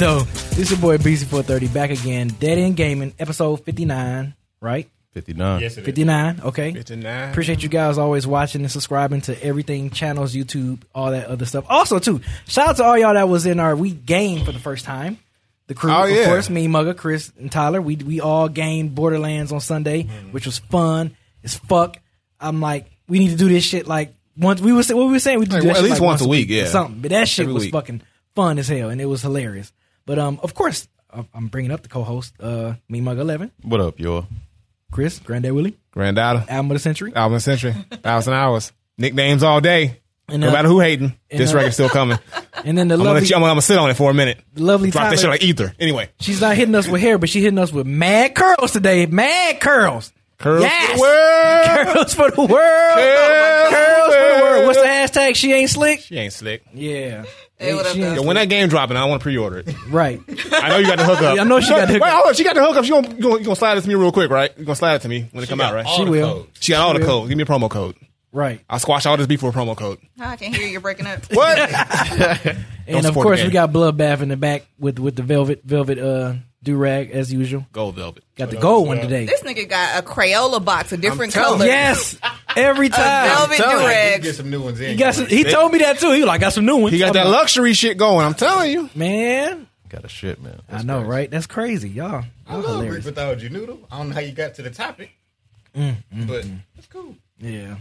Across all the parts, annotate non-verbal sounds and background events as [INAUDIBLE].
Though? This is your boy BC430 back again. Dead End Gaming, episode 59, right? 59. Yes, it is. 59, okay. 59. Appreciate you guys always watching and subscribing to everything, channels, YouTube, all that other stuff. Also, too, shout out to all y'all that was in our we game for the first time. The crew, Oh, of course, me, Mugga, Chris, and Tyler. We we all gamed Borderlands on Sunday, Mm-hmm. which was fun as fuck. I'm like, we need to do this shit like once. We was what we were saying. We do Like, that well, at shit least like once a week, or yeah. something. But that shit Every was week. fucking fun as hell, and it was hilarious. But um, of course, I'm- bringing up the co-host, uh, me, Mugga Eleven, What up, y'all? Chris, Granddad Willie, Granddaughter. album of the century, Album of the Century. Thousand hours. Nicknames all day. And, no uh, matter who hating, this uh, record's still coming. [LAUGHS] and then the I'm gonna, lovely, you, I'm, gonna, I'm gonna sit on it for a minute. lovely Drop Tyler. that shit like ether. Anyway. She's not hitting us with hair, but she hitting us with mad curls today. Mad curls. Curls Yes. for the world. [LAUGHS] Curls for the world. Curls Curls for the world. What's the hashtag? She ain't slick. She ain't slick. Yeah. Hey, what up, She Yo, when that game dropping, I want to pre-order it. Right. I know you got the hookup. I know she got the hookup. Wait, hold on. She got the hookup. She gonna, you gonna, you gonna slide it to me real quick, right? You gonna slide it to me when it come out, right? She will. She got all the code. Give me a promo code. Right. I'll squash all this beef for a promo code. Oh, I can't hear you You're breaking up. What? [LAUGHS] And of course, we got Bloodbath in the back with with the velvet velvet uh do rag as usual. Gold velvet. Got the gold one today. This nigga got a Crayola box of different telling colors. Yes. Every A time. velvet telling you, durag. Get some new ones in. He got some, he told me that too. He was like, got some new ones. He got that luxury shit going. I'm telling you. Man, Got a shit, man. I know, right? That's crazy, y'all. I Y'all love hilarious. Reaper Without You Noodle. I don't know how you got to the topic, Mm, but it's cool. Yeah.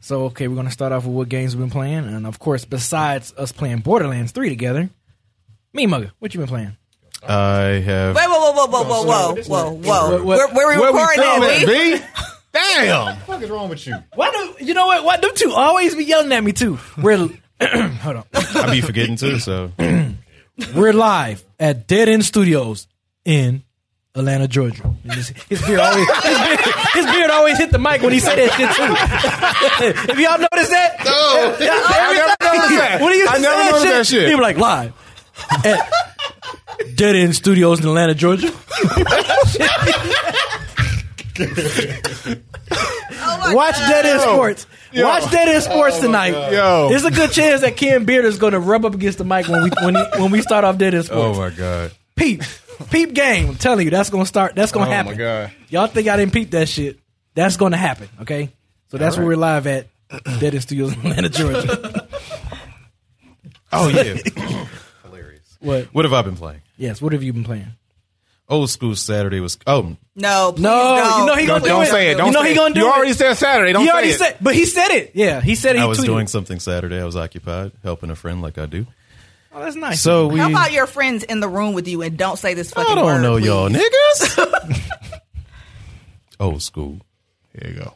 So okay, we're gonna start off with what games we've been playing, and of course, besides us playing Borderlands three together, me Mugga, what you been playing? I have. Wait, whoa, whoa, whoa, whoa, whoa, whoa, whoa, whoa. What- what- Where, where we Where we recording at, at, B? B? [LAUGHS] Damn. What the fuck is wrong with you? Why do you know what? Why them two always be yelling at me too? We're [CLEARS THROAT] hold on, I be forgetting too, so. [CLEARS THROAT] we're live at Dead End Studios in Atlanta, Georgia. His, his beard always his beard, his beard always hit the mic when he said that shit too. [LAUGHS] if y'all notice that, No. I never noticed that. when he used I never noticed that that shit. he was like live at Dead End Studios in Atlanta, Georgia. Oh Watch God. Dead End Sports. Yo. Watch Dead End Sports oh, tonight. Yo. There's a good chance that Ken Beard is going to rub up against the mic when we when he, when we start off Dead End oh, Sports. Oh my god. Peep, peep game. I'm telling you, that's going to start. That's going Oh to my happen. God. Y'all think I didn't peep that shit? That's going to happen. Okay, so that's where we're live at Dead End Studios in Atlanta, Georgia. Oh yeah. [LAUGHS] Hilarious. what? what have I been playing? Yes. What have you been playing? Old school Saturday was. Oh, No, please No, don't. you know he gonna Don't, do don't it. say it. Don't you know say he it. gonna do You it. already said Saturday. Don't he say already it. said, but he said it. Yeah, he said it. He I was tweeted doing something Saturday. I was occupied helping a friend, like I do. Oh, that's nice. So we. How about your friends in the room with you and don't say this fucking I don't word, know please. y'all niggas. [LAUGHS] Old school. Here you go.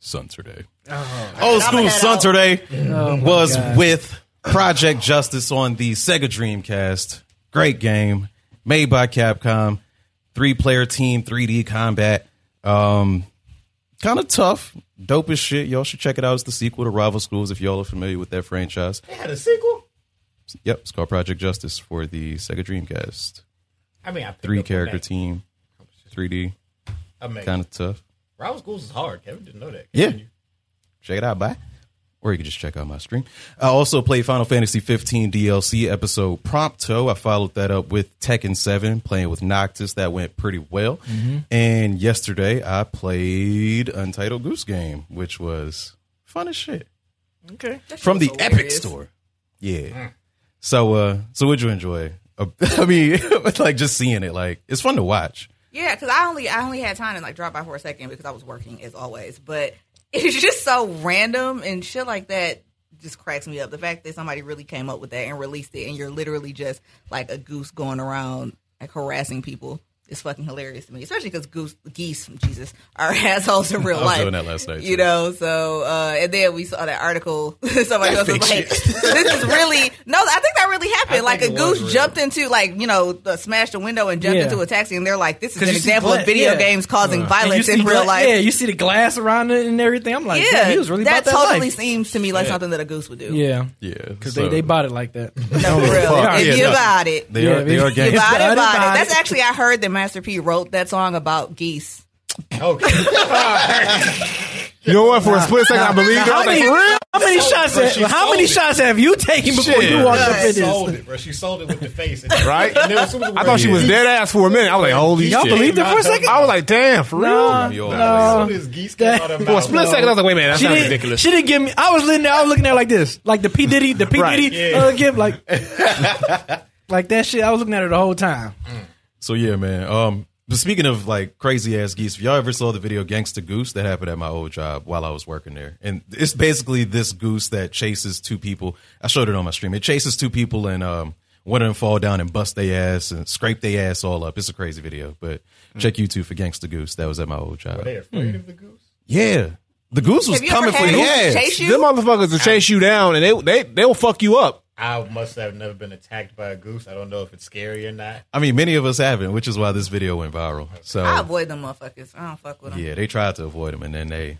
Saturday. Oh. Old school head out. Saturday oh, was God. with Project Justice on the Sega Dreamcast. Great game made by Capcom. Three player team, 3D combat. Um, kind of tough. Dope as shit. Y'all should check it out. It's the sequel to Rival Schools if y'all are familiar with that franchise. They had a sequel. Yep, it's called Project Justice for the Sega Dreamcast. I mean, I three character team, 3D, Amazing. kind of tough. Rival Schools is hard. Kevin didn't know that. Yeah. Check it out, bye. Or you can just check out my stream. I also played Final Fantasy 15 DLC episode Prompto. I followed that up with Tekken 7, playing with Noctis. That went pretty well. And yesterday I played Untitled Goose Game, which was fun as shit. okay. From the was Epic. Store. Yeah. So uh so what'd you enjoy? Uh, [LAUGHS] I mean, [LAUGHS] like just seeing it, like it's fun to watch. Yeah, because I only I only had time to like drop by for a second because I was working as always. But [LAUGHS] it's just so random and shit like that just cracks me up. The fact that somebody really came up with that and released it, and you're literally just like a goose going around like harassing people. Is fucking hilarious to me, especially because goose, geese, Jesus, are [LAUGHS] assholes in real I was life. doing that last night, You too. know, so uh, and then we saw that article. [LAUGHS] Somebody else was like, [LAUGHS] "This is really no." I think that really happened. I Like a think it was goose real. jumped into like you know the, smashed a window and jumped Yeah. into a taxi, and they're like, "This is an example gla- of video yeah. games causing And violence in real gla- life." Yeah, you see the glass around it and everything. I'm like, yeah, he was really that about that totally life. seems to me like something that a goose would do. Yeah, Yeah, because so they, they bought it like that. No, really. fuck. If you bought it, They are they are you bought Bought it, it, bought bought it. it. That's actually I heard that Master P wrote that song about geese. Okay. [LAUGHS] You know what? For a split second, I believed it. How like, many, how many shots? Bro, Have, how many it. shots have you taken before Shit. you walked up Right. in She sold this? it, bro. She sold it with the face. [LAUGHS] Right? And then as soon as I thought she was dead ass for a minute. I was like, holy Y'all shit. believed it for a second? I was like, damn, for real? No, Yo, As no. geese came out of her For a mouth, split second, I was like, wait a minute, that's She not ridiculous. she didn't give me. I was looking there. I was looking at her like this, like the P Diddy, the P Right. Diddy Yeah. uh, gift, like, like that shit. I was looking at her the whole time. So yeah, man. Um, but speaking of like crazy ass geese, if y'all ever saw the video "Gangsta Goose" that happened at my old job while I was working there, and it's basically this goose that chases two people. I showed it on my stream. It chases two people and um, one of them fall down and bust their ass and scrape their ass all up. It's a crazy video, but check YouTube for "Gangsta Goose." That was at my old job. Were they afraid of the goose? Yeah, the goose was coming for had your ass. chase you? Them motherfuckers will chase you down and they they they'll fuck you up. I must have never been attacked by a goose. I don't know if it's scary or not. I mean, many of us haven't, which is why this video went viral. So I avoid them motherfuckers. I don't fuck with them. yeah, they tried to avoid them and then they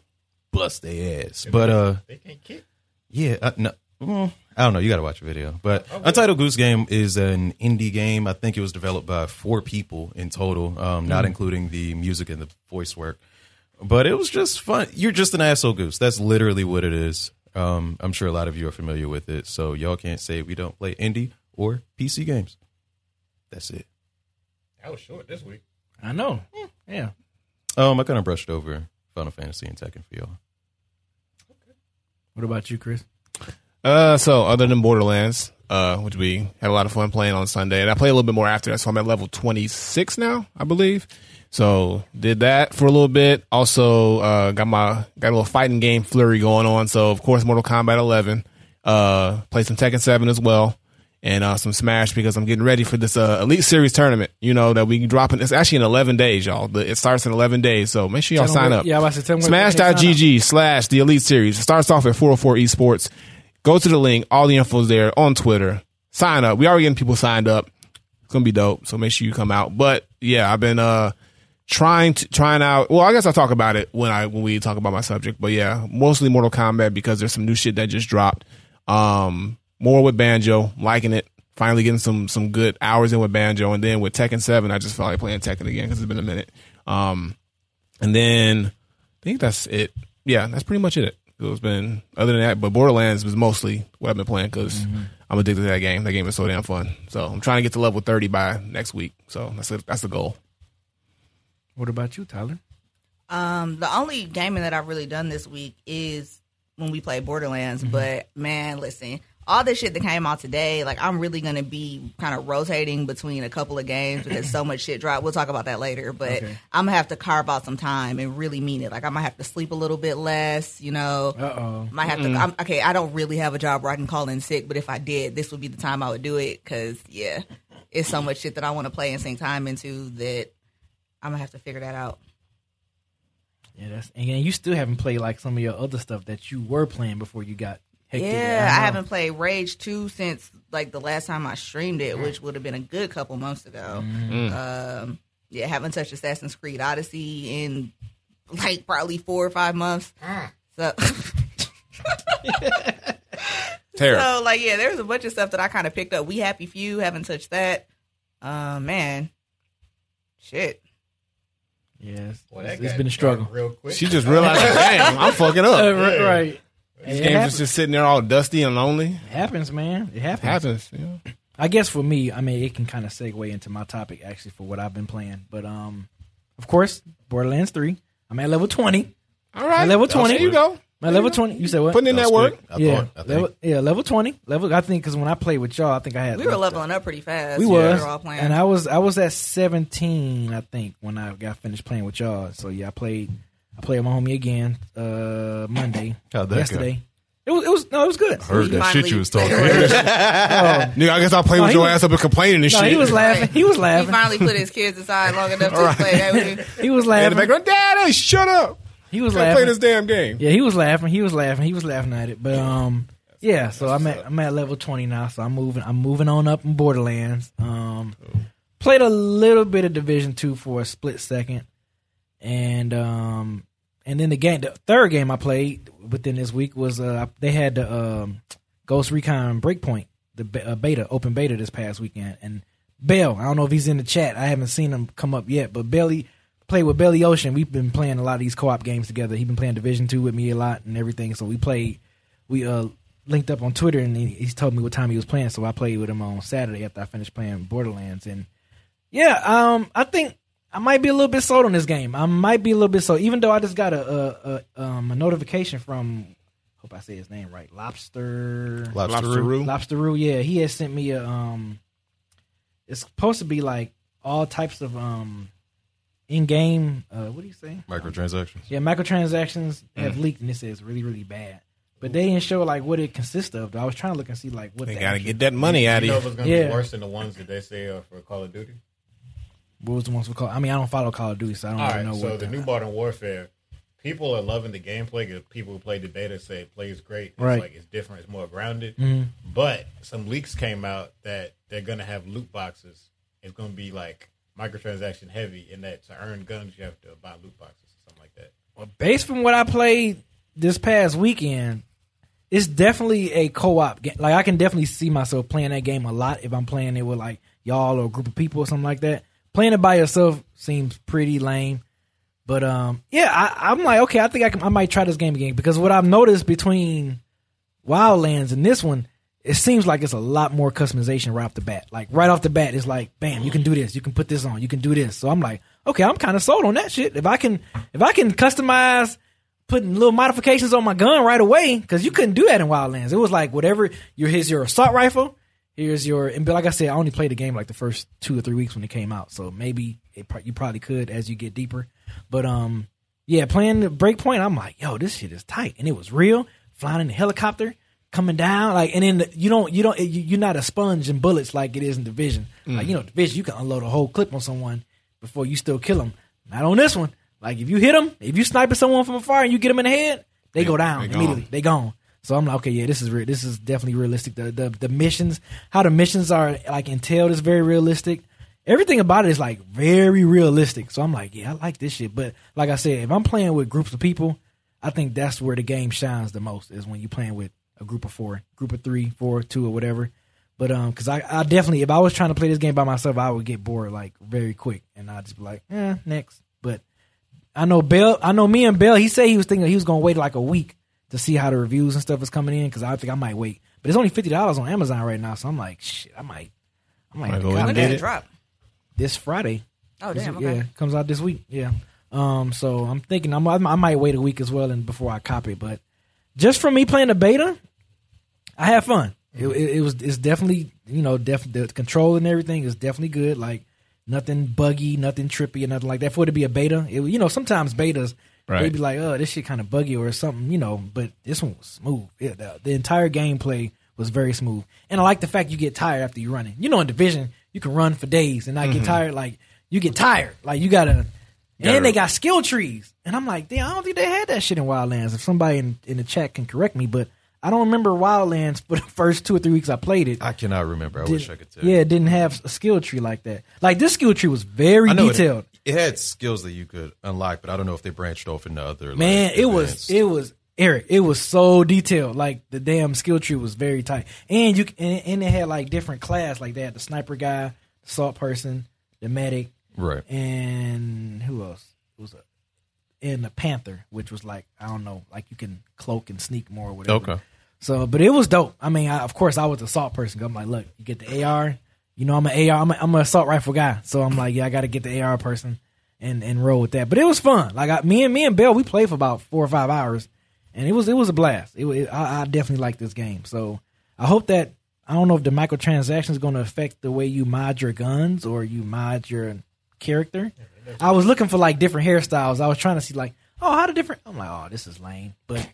bust their ass. But uh. They can't kick. Yeah, uh, no, mm, I don't know. You got to watch the video. But Untitled Goose Game is an indie game. I think it was developed by four people in total, um, not including the music and the voice work. But it was just fun. You're just an asshole goose. That's literally what it is. Um, I'm sure a lot of you are familiar with it, so y'all can't say we don't play indie or PC games. That's it. That was short this week. I know. Yeah. Um, I kind of brushed over Final Fantasy and Tekken for y'all. What about you, Chris? Uh, so other than Borderlands, uh, which we had a lot of fun playing on Sunday, and I played a little bit more after that. So I'm at level 26 now, I believe. So did that for a little bit. Also, uh, got my got a little fighting game flurry going on. So of course, Mortal Kombat 11. Uh, played some Tekken 7 as well, and uh, some Smash because I'm getting ready for this uh, Elite Series tournament. You know that we dropping. It's actually in 11 days, y'all. The, it starts in 11 days, so make sure y'all Tell sign where- up. yeah, I was about to tell 'em where they can sign up. Smash.gg slash the Elite Series. It starts off at 404 Esports. Go to the link. All the info's there on Twitter. Sign up. We already getting people signed up. It's gonna be dope. So make sure you come out. But yeah, I've been uh trying to trying out. Well, I guess I'll talk about it when I when we talk about my subject. But yeah, mostly Mortal Kombat because there's some new shit that just dropped. Um, more with Banjo, liking it. Finally getting some some good hours in with Banjo, and then with Tekken Seven, I just felt like playing Tekken again because it's been a minute. Um, and then I think that's it. Yeah, that's pretty much it. It's been other than that, but Borderlands was mostly what I've been playing because I'm addicted to that game. That game is so damn fun. So I'm trying to get to level 30 by next week. So that's a, that's the goal. What about you, Tyler? Um, the only gaming that I've really done this week is when we play Borderlands. Mm-hmm. But man, listen, all this shit that came out today, like I'm really gonna be kind of rotating between a couple of games because so much shit dropped. We'll talk about that later. But Okay. I'm gonna have to carve out some time and really mean it. Like I might have to sleep a little bit less. You know, Uh oh. might have to. I'm, okay, I don't really have a job where I can call in sick, but if I did, this would be the time I would do it because yeah, it's so much shit that I want to play and sink time into that I'm gonna have to figure that out. Yeah, that's and you still haven't played like some of your other stuff that you were playing before you got hectic. Yeah, know. I haven't played Rage 2 since like the last time I streamed it, which would have been a good couple months ago. Um, yeah, haven't touched Assassin's Creed Odyssey in like probably four or five months. So, [LAUGHS] Terrible. so like yeah, there's a bunch of stuff that I kind of picked up. We Happy Few haven't touched that. Uh, man, shit. Yeah, it's, Boy, it's- it's been a struggle. Real quick. She just realized, [LAUGHS] damn, I'm fucking Uh, up. right, right. This It game's happens. just sitting there all dusty and lonely. It happens, man. It happens. happens. Yeah. I guess for me, I mean, it can kind of segue into my topic actually for what I've been playing. But um, of course, Borderlands Three. I'm at level twenty. All right. Level 20. There you go. I'm level twenty. You said what? Putting in That that work. I yeah, thought. I think. level, yeah, level twenty. Level. I think because when I played with y'all, I think I had We were leveling up pretty fast. We Yeah, was, were all playing. and I was I was at seventeen, I think, when I got finished playing with y'all. So yeah, I played I played with my homie again uh, Monday. How'd that go? It was it was no, it was good. Heard He that shit you was talking. [LAUGHS] [LAUGHS] Nigga, I guess I'll play No, with your was- ass up and complaining and No, shit. he was laughing. He was laughing. He finally put his kids aside long enough to [LAUGHS] play that with you. He was in the laughing. background, Daddy, shut up. He was Can't play this damn game. Yeah, he was laughing. He was laughing. He was laughing at it. But um, yeah. So I'm at I'm at level twenty now. So I'm moving. I'm moving on up in Borderlands. Um, played a little bit of Division Two for a split second, and um, and then the game, the third game I played within this week was uh they had the um Ghost Recon Breakpoint, the uh, beta, open beta this past weekend, and Bell. I don't know if he's in the chat. I haven't seen him come up yet, but Belly played with Belly Ocean. We've been playing a lot of these co-op games together. He's been playing Division Two with me a lot and everything. So we played. We uh linked up on Twitter and he, he's told me what time he was playing. So I played with him on Saturday after I finished playing Borderlands. And yeah, um, I think I might be a little bit sold on this game. I might be a little bit sold, even though I just got a a, a, um, a notification from. Hope I say his name right. Lobster. Lobster Lobster roux. roux. Lobster Roux, yeah, he has sent me a um it's supposed to be like all types of um in game uh what do you say? Microtransactions. Yeah, microtransactions have Mm. leaked and it says really, really bad. But they didn't show like what it consists of. Though. I was trying to look and see like what They the gotta actual- get that money out of You know if it's going to Yeah. be worse than the ones that they say are for Call of Duty? what was the ones we call I mean I don't follow Call of Duty, so I don't All really right, know so the new Modern Warfare, people are loving the gameplay. 'cause People who played the beta say it plays great. It's Right. like it's different, it's more grounded. Mhm. But some leaks came out that they're gonna have loot boxes. It's gonna be like microtransaction heavy, in that to earn guns you have to buy loot boxes or something like that. Well, based from what I played this past weekend, it's definitely a co-op game. Like I can definitely see myself playing that game a lot if I'm playing it with like y'all or a group of people or something like that. Playing it by yourself seems pretty lame. But um, yeah, I, I'm like, okay, I think I can, I might try this game again because what I've noticed between Wildlands and this one, it seems like it's a lot more customization right off the bat. Like right off the bat, it's like, bam, you can do this, you can put this on, you can do this. So I'm like, okay, I'm kind of sold on that shit. If I can, if I can customize, putting little modifications on my gun right away, because you couldn't do that in Wildlands. It was like whatever. Your here's your assault rifle. Here's your and like I said, I only played the game like the first two or three weeks when it came out. So maybe it, you probably could as you get deeper. But um, yeah, playing the Breakpoint, I'm like, yo, this shit is tight, and it was real. Flying in the helicopter, coming down, like, and then the, you don't, you don't, you, you're not a sponge in bullets like it is in Division. Mm. Like you know, Division, you can unload a whole clip on someone before you still kill them. Not on this one. Like if you hit them, if you sniping someone from afar and you get them in the head, they go down they gone. immediately. They gone. So I'm like, okay, yeah, this is real. This is definitely realistic. The, the the missions, how the missions are like entailed is very realistic. Everything about it is like very realistic. So I'm like, yeah, I like this shit. But like I said, if I'm playing with groups of people, I think that's where the game shines the most is when you're playing with a group of four, group of three, four, two, or whatever. But um, because I, I definitely, if I was trying to play this game by myself, I would get bored like very quick, and I'd just be like, eh, next. But I know Bill. I know me and Bill. He said he was thinking he was gonna wait like a week to see how the reviews and stuff is coming in because I think I might wait. But it's only fifty dollars on Amazon right now, so I'm like, shit, I might, I might, Might go go and get it it. drop? this Friday. Oh This- damn. Okay. Yeah, comes out this week. Yeah. Um. So I'm thinking I'm, I might wait a week as well, and before I copy. But just from me playing the beta, I had fun. It, it, it was. It's definitely you know def, the control and everything is definitely good. Like nothing buggy, nothing trippy, or nothing like that. For it to be a beta, it, you know sometimes betas Right. they'd be like, oh, this shit kind of buggy or something, you know. But this one was smooth. Yeah, the, the entire gameplay was very smooth, and I like the fact you get tired after you running. You know, in division you can run for days and not get mm-hmm. tired. Like you get tired, like you gotta. and they got skill trees, and I'm like, damn, I don't think they had that shit in Wildlands. If somebody in, in the chat can correct me, but I don't remember Wildlands for [LAUGHS] the first two or three weeks I played it. I cannot remember. I Did- wish I could tell. Yeah, it didn't have a skill tree like that. Like this skill tree was very I know detailed. It, it had skills that you could unlock, but I don't know if they branched off into other. Man, like, it was advanced- it was Eric. It was so detailed. Like the damn skill tree was very tight, and you and, and it had like different class. Like they had the sniper guy, the assault person, the medic, right. and who else? It was a and the panther, which was like I don't know, like you can cloak and sneak more or whatever. Okay. So, but it was dope. I mean, I, of course, I was the assault person. I'm like, look, you get the AR. You know, I'm an AR. I'm, a, I'm an assault rifle guy. So I'm like, yeah, I got to get the AR person and and roll with that. But it was fun. Like I, me and me and Bill, we played for about four or five hours, and it was it was a blast. It, was- I, I definitely like this game. So I hope that I don't know if the microtransactions going to affect the way you mod your guns or you mod your character. I was looking for like different hairstyles. I was trying to see like, oh, how the different. I'm like, oh, this is lame. But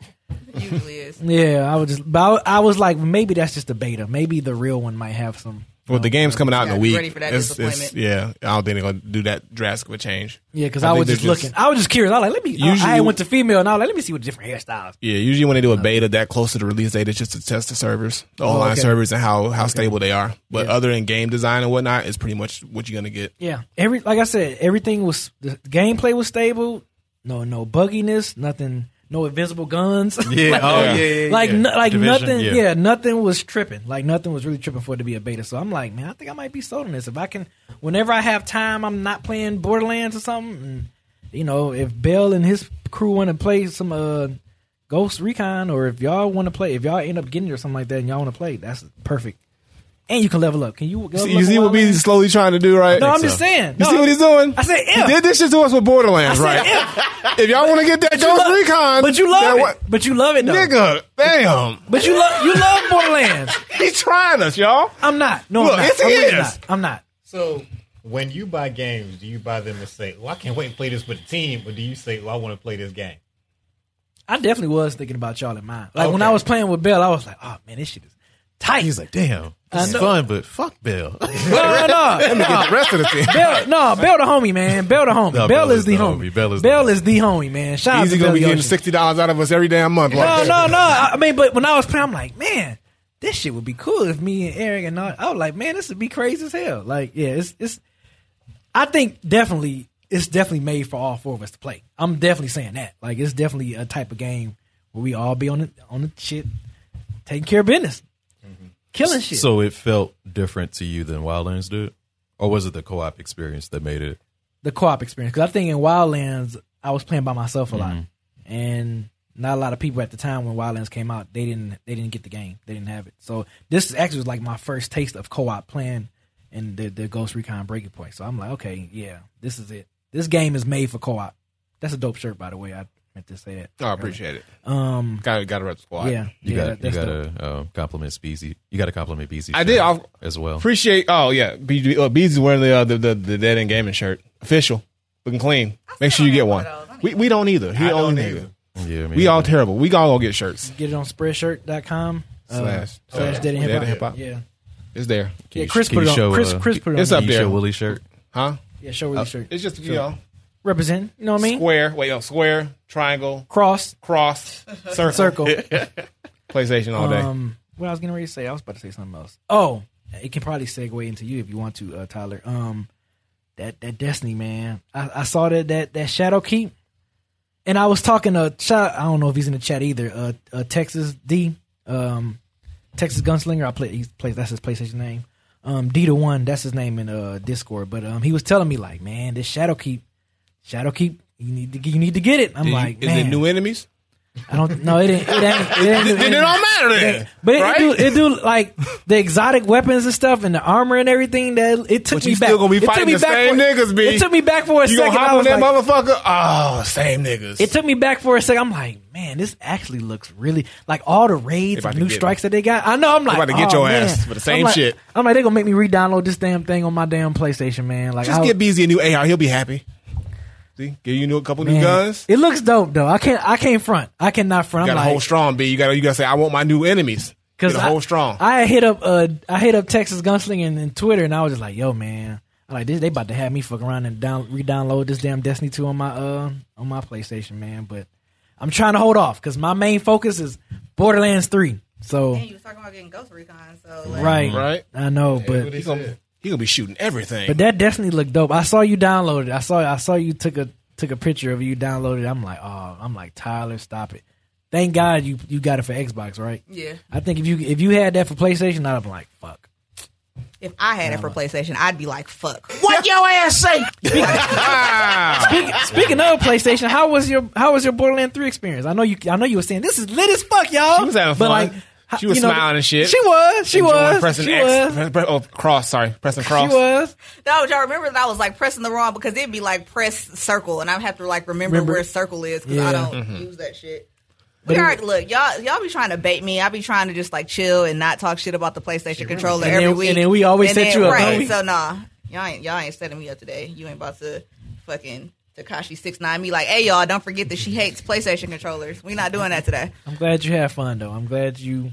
It [LAUGHS] usually is. yeah, I was just, but I, I was like, maybe that's just a beta. Maybe the real one might have some. Well, the um, game's coming out in a week. ready for that It's- it's- disappointment. yeah, I don't think they're gonna do that drastic of a change. Yeah, because I I, think was they're just just- looking. I was just curious. I was like, let me. Usually- I went to female, and I was like, let me see what different hairstyles. Yeah, usually when they do a beta that close to the release date, it's just to test the servers, the online Oh, okay. servers, and how how stable they are. But Yeah. other than game design and whatnot, it's pretty much what you're gonna get. Yeah, every like I said, everything was the gameplay was stable. No, no bugginess, nothing, no invisible guns. [LAUGHS] Yeah. like, oh, yeah, yeah, yeah. like, no- like Division, nothing. Yeah. nothing was tripping. Like nothing was really tripping for it to be a beta. So I'm like, man, I think I might be sold on this. If I can, whenever I have time, I'm not playing Borderlands or something. And, you know, if Bell and his crew want to play some uh, Ghost Recon, or if y'all want to play, if y'all end up getting it or something like that, and y'all want to play, that's perfect. And you can level up. Can you? Level See, you see what while, man? Beezy's slowly trying to do, right? No, I'm so. just saying. You No, see what he's doing? I said he did this shit to us with Borderlands, I right? said if. [LAUGHS] if y'all want to get that you Ghost love- Recon, but you that love wa- it. But you love it though. nigga. Damn, But you love you love Borderlands. [LAUGHS] he's trying us, y'all. I'm not. No, Look, I'm not. yes, he I'm really not. I'm not. So when you buy games, do you buy them and say, "Well, I can't wait to play this with the team," or do you say, "Well, I want to play this game"? I definitely was thinking about y'all in mind. Like when I was playing with Bell, I was like, oh man, this shit is tight. He's like, damn, I this fun, but fuck Bill. no, no, no. The rest of the team. Bell, no, Bell the homie, man. Bell the homie. No, Bell, is the homie. Bell is Bell the- is the homie, man. Shout out Easy to gonna Bell be getting sixty dollars out of us every damn month. No, like. no, no. I mean, but when I was playing, I'm like, man, this shit would be cool if me and Eric and all, I was like, man, this would be crazy as hell. Like, yeah, it's it's. I think definitely it's definitely made for all four of us to play. I'm definitely saying that. Like, it's definitely a type of game where we all be on the on the shit, taking care of business, killing shit. So it felt different to you than Wildlands did, or was it the co-op experience that made it? the co-op experience because I think in Wildlands I was playing by myself a lot, Mm-hmm. and not a lot of people at the time when Wildlands came out they didn't they didn't get the game they didn't have it. So this actually was like my first taste of co-op playing in the, the Ghost Recon Breaking Point. So I'm like, okay, yeah, this is it. This game is made for co-op. That's a dope shirt, by the way. I meant to say that. Oh, I appreciate it. Um, Got got to rep the squad. yeah, You yeah, got that- you that's got dope. to uh, compliment Speezy. You got to compliment BZ. I did. I'll- as well. Appreciate. Oh yeah, BG, uh, Beezy's wearing the, uh, the the the Dead End Gaming shirt, official, looking clean. Make sure you get one. have one of those. I We we don't either. He only don't nigga. either. Yeah, We all terrible. We all go get shirts. Get it on Spreadshirt.com uh, Slash- slash uh, Dead End Dead Hip End Hip Hop. Hop. Yeah, It's there, Can yeah. Chris can put it on. show, Chris uh, Chris put it on. it's up there. show Willie shirt. huh? Yeah, show Willie shirt. It's just you know Represent. You know what I mean? square. Wait, no, square, triangle, Cross. cross, circle, circle. [LAUGHS] PlayStation all day. Um, what I was getting ready to say, I was about to say something else. Oh, it can probably segue into you if you want to, uh, Tyler. Um, that that Destiny man, I, I saw that that that Shadowkeep, and I was talking to. I don't know if he's in the chat either. Uh, uh Texas D, um, Texas Gunslinger. I play. He plays. That's his PlayStation name. Um, D to one. That's his name in uh Discord. But um, he was telling me like, man, this Shadowkeep, Shadowkeep. You need to you need to get it. I'm Did you- like, is man, it new enemies? I don't know. It ain't. It ain't. It ain't. [LAUGHS] Then it don't matter then. But it, right? it, do, it do like the exotic weapons and stuff and the armor and everything. That it took But me you back. still gonna be it took fighting me the back same for, niggas, B. It took me back for a you second. gonna I hop on was that like, motherfucker? Oh, same niggas. it took me back for a second. I'm like, man, this actually looks really like all the raids and new get strikes that they got. I know. I'm like, about to get oh, your man. ass for the same I'm like- shit. I'm like, they're gonna make me re-download this damn thing on my damn PlayStation, man. Like, Just I, give Beezy a new AR. He'll be happy. See, give you new, a couple new guns. It looks dope though. I can't. I can't front. I cannot front. You got to like, hold strong, B. You got to you got to say, I want my new enemies. Get a I, hold strong. I hit up uh I hit up Texas Gunslinger and, Twitter and I was just like, yo man, I like this they about to have me fuck around and down re-download this damn Destiny 2 on my uh on my PlayStation, man. But I'm trying to hold off because my main focus is Borderlands 3. So And you was talking about getting Ghost Recon, so like, right, Right. I know, what but he He gonna, said. he gonna be shooting everything. but that definitely looked dope. I saw you download it. I saw I saw you took a took a picture of you downloaded. it. I'm like, oh, I'm like Tyler, stop it. Thank God you you got it for Xbox, right? Yeah. I think if you if you had that for PlayStation, I'd be like, fuck. If I had it for PlayStation, I'd be like, fuck. What your ass say? [LAUGHS] Speaking, speaking of PlayStation, how was your how was your Borderlands Three experience? I know you I know you were saying this is lit as fuck, y'all. She was having But fun. like, She was you know, smiling and shit. She was. She Enjoying was. pressing she X. was. Pre- pre- oh, cross. Sorry, pressing cross. She was. No, y'all remember that I was like pressing the wrong because it'd be like press circle, and I'd have to like remember, Remember- where circle is because Yeah. I don't Mm-hmm. use that shit. But But it- look, y'all y'all be trying to bait me. I be trying to just like chill and not talk shit about the PlayStation controller And every then- week. and then we always set then- you up, right? don't we? So nah, y'all ain't y'all ain't setting me up today. You ain't about to fucking Tekashi six nine me like, hey y'all, don't forget that she hates PlayStation controllers. We not doing that today. I'm glad you had fun though. I'm glad you.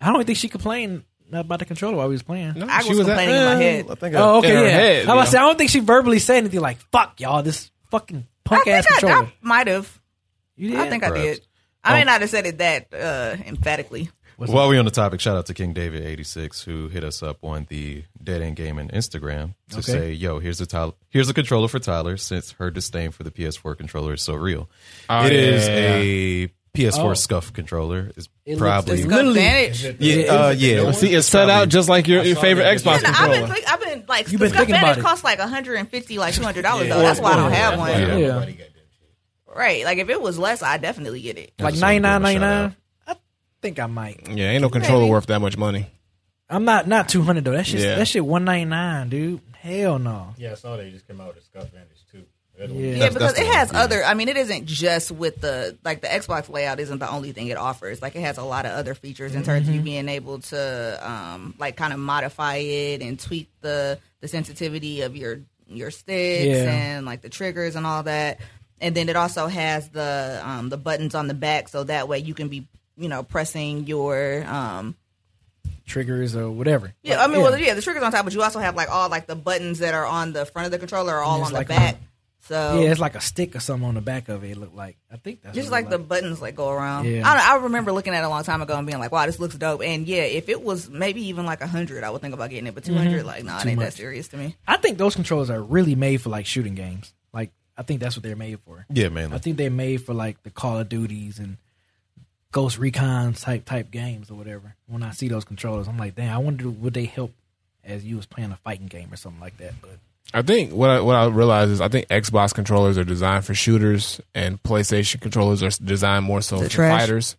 I don't think she complained about the controller while we was playing. I She was, was at- complaining in my head. I think Oh, okay, in her yeah. head, I was yeah. say I don't think she verbally said anything like "fuck y'all." This fucking I punk ass think I, controller. I might have. you did? I think I did. I may not have said it that uh, emphatically. While we're on the topic, shout out to King David eighty six who hit us up on the Dead End Gaming Instagram to Okay. say, "Yo, here's a Tyler, here's a controller for Tyler since her disdain for the PS4 controller is so real. Oh, It yeah, is yeah, a PS4 Oh. scuff controller. It's It probably it's Got Literally- advantage. yeah, uh, yeah. See, it's set out just like your, your favorite that. Xbox Yeah, I've controller. been, think, I've been like, You've been Scuff thinking about it. costs like 150 like 200 dollars though. That's why I don't have one. That's Yeah. everybody got them shit. Right? Like if it was less, I'd definitely get it. like just wanna ninety give nine, him a ninety shout nine. I think I might. yeah, ain't no controller Maybe. worth that much money. I'm not not two hundred though. That shit Yeah. that shit one ninety nine, dude. Hell no. Yeah, I saw they just came out with a Scuff Vantage too. They're Yeah. Yeah, That's- because that's it the has one, yeah. other. I mean, it isn't just with the like the Xbox layout isn't the only thing it offers. Like it has a lot of other features in terms of you being able to um like kind of modify it and tweak the the sensitivity of your your sticks Yeah. and like the triggers and all that. And then it also has the um the buttons on the back, so that way you can be you know pressing your um Triggers or whatever. yeah, I mean, well, yeah, the triggers on top, but you also have like all like the buttons that are on the front of the controller are all it's on the like back. a- So yeah, it's like a stick or something on the back of it. It looked like I think that's just what it like the buttons like go around. Yeah. I, don't, I remember looking at it a long time ago and being like, "Wow, this looks dope." And yeah, if it was maybe even like a hundred, I would think about getting it. But two like, nah, it Too ain't that serious to me. I think those controllers are really made for like shooting games. Like I think that's what they're made for. Yeah, man. I think they're made for like the Call of Duties and Ghost Recon type type games or whatever. When I see those controllers, I'm like, damn, I wonder would they help as you was playing a fighting game or something like that. But I think what I, what I realize is I think Xbox controllers are designed for shooters and PlayStation controllers are designed more so it for trash? fighters.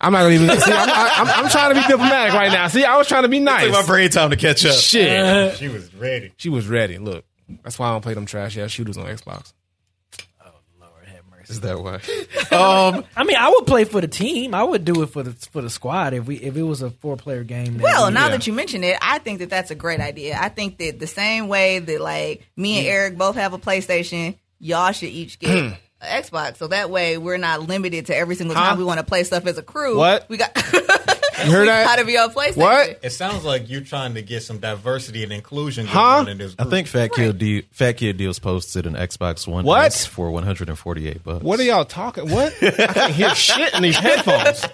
I'm not even see. I'm, I'm, I'm trying to be diplomatic right now. See, I was trying to be nice. Took my brain time to catch up. Shit, She was ready. she was ready. Look, that's why I don't play them trash ass shooters on Xbox. Lord have mercy. Is that why? um, I mean, I would play for the team. I would do it for the for the squad if we if it was a four player game. Well, we- now Yeah. that you mention it, I think that that's a great idea. I think that the same way that like me and Eric both have a PlayStation, y'all should each get an [CLEARS THROAT] Xbox. So that way we're not limited to every single time Huh? we want to play stuff as a crew. What? we got? You heard [LAUGHS] that? How to be on PlayStation. What? It sounds like you're trying to get some diversity and inclusion going Huh? on in this I group. think Fat Kid D- Fat Kid Deals posted an Xbox One What? S for 148 bucks. What are y'all talking? What? I can't hear shit in these headphones.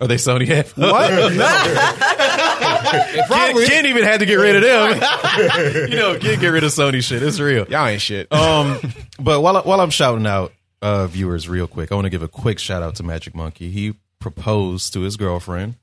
Are they Sony headphones? What? [LAUGHS] No. Can't, Probably. can't even had to get rid of them. [LAUGHS] you know, can't get rid of Sony shit. It's real. Y'all ain't shit. Um, [LAUGHS] but while I- while I'm shouting out uh, viewers real quick, I want to give a quick shout out to Magic Monkey. He proposed to his girlfriend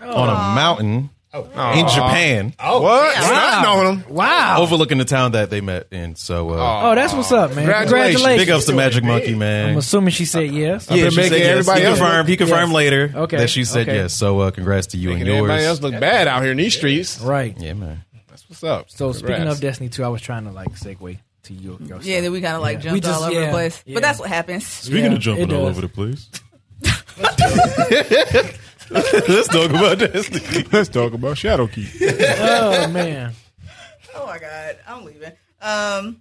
on a mountain in Japan, Oh, what? yeah. Stunting on them. wow. overlooking the town that they met in. So, uh, Oh, that's what's up, man. Congratulations. Congratulations. big ups to Magic Monkey, man. I'm assuming she said yes. I've Yeah, been she making said yes. everybody He else confirmed. He confirmed yes. later Okay, that she said okay. yes. So, uh, congrats to you Making and everybody yours. else look bad out here in these streets. Right. Yeah, man. That's what's up. So speaking Congrats. of Destiny 2, I was trying to like segue to your, your Yeah, stuff. then we kind of like Yeah. jumped just- all over yeah, the place. yeah. But that's what happens. Speaking Yeah, of jumping all does. over the place. [LAUGHS] [LAUGHS] [LAUGHS] Let's talk about Destiny. [LAUGHS] Let's talk about Shadowkeep. Oh man. Oh my god, I'm leaving. Um,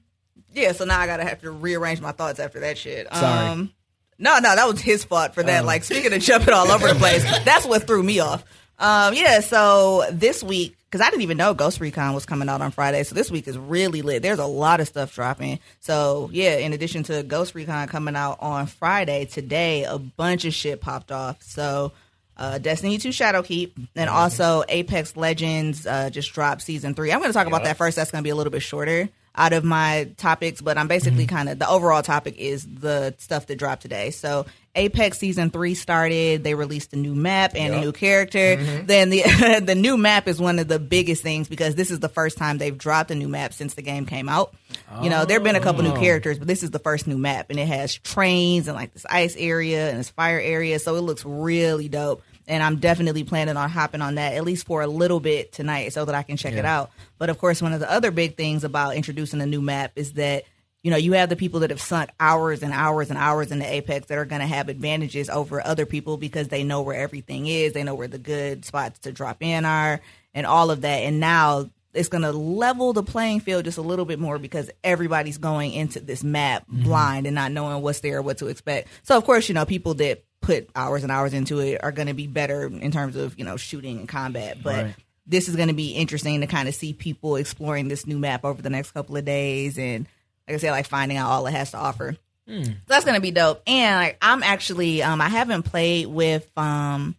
yeah. So now I gotta have to rearrange my thoughts after that shit. Sorry. Um, no, no, that was his fault for that. Like speaking of jumping all over the place, that's what threw me off. Um, yeah. So this week, because I didn't even know Ghost Recon was coming out on Friday, so this week is really lit. There's a lot of stuff dropping. So yeah, in addition to Ghost Recon coming out on Friday, today a bunch of shit popped off. So uh, Destiny 2 Shadowkeep, and also Apex Legends uh, just dropped season three. I'm going to talk about that first. That's going to be a little bit shorter out of my topics, but I'm basically kind of the overall topic is the stuff that dropped today. So Apex season three started. They released a new map and a new character. Then the [LAUGHS] the new map is one of the biggest things because this is the first time they've dropped a new map since the game came out. You know, there've been a couple new characters, but this is the first new map, and it has trains and like this ice area and this fire area, so it looks really dope. And I'm definitely planning on hopping on that at least for a little bit tonight, so that I can check it out. But of course, one of the other big things about introducing a new map is that you know, you have the people that have sunk hours and hours and hours in the Apex that are going to have advantages over other people because they know where everything is, they know where the good spots to drop in are, and all of that. And now it's going to level the playing field just a little bit more because everybody's going into this map mm-hmm. blind and not knowing what's there, what to expect. So of course, you know, people that put hours and hours into it are going to be better in terms of you know shooting and combat, but. Right. This is going to be interesting to kind of see people exploring this new map over the next couple of days, and like I said, like finding out all it has to offer. So that's gonna be dope. And like I'm actually um I haven't played with um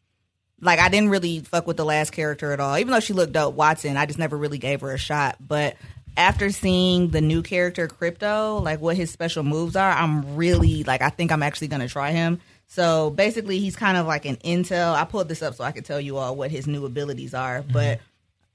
like I didn't really fuck with the last character at all. Even though she looked dope, Wattson, I just never really gave her a shot. But after seeing the new character Crypto, like what his special moves are, I'm really like I think I'm actually gonna try him. So basically he's kind of like an intel. I pulled this up so I could tell you all what his new abilities are. But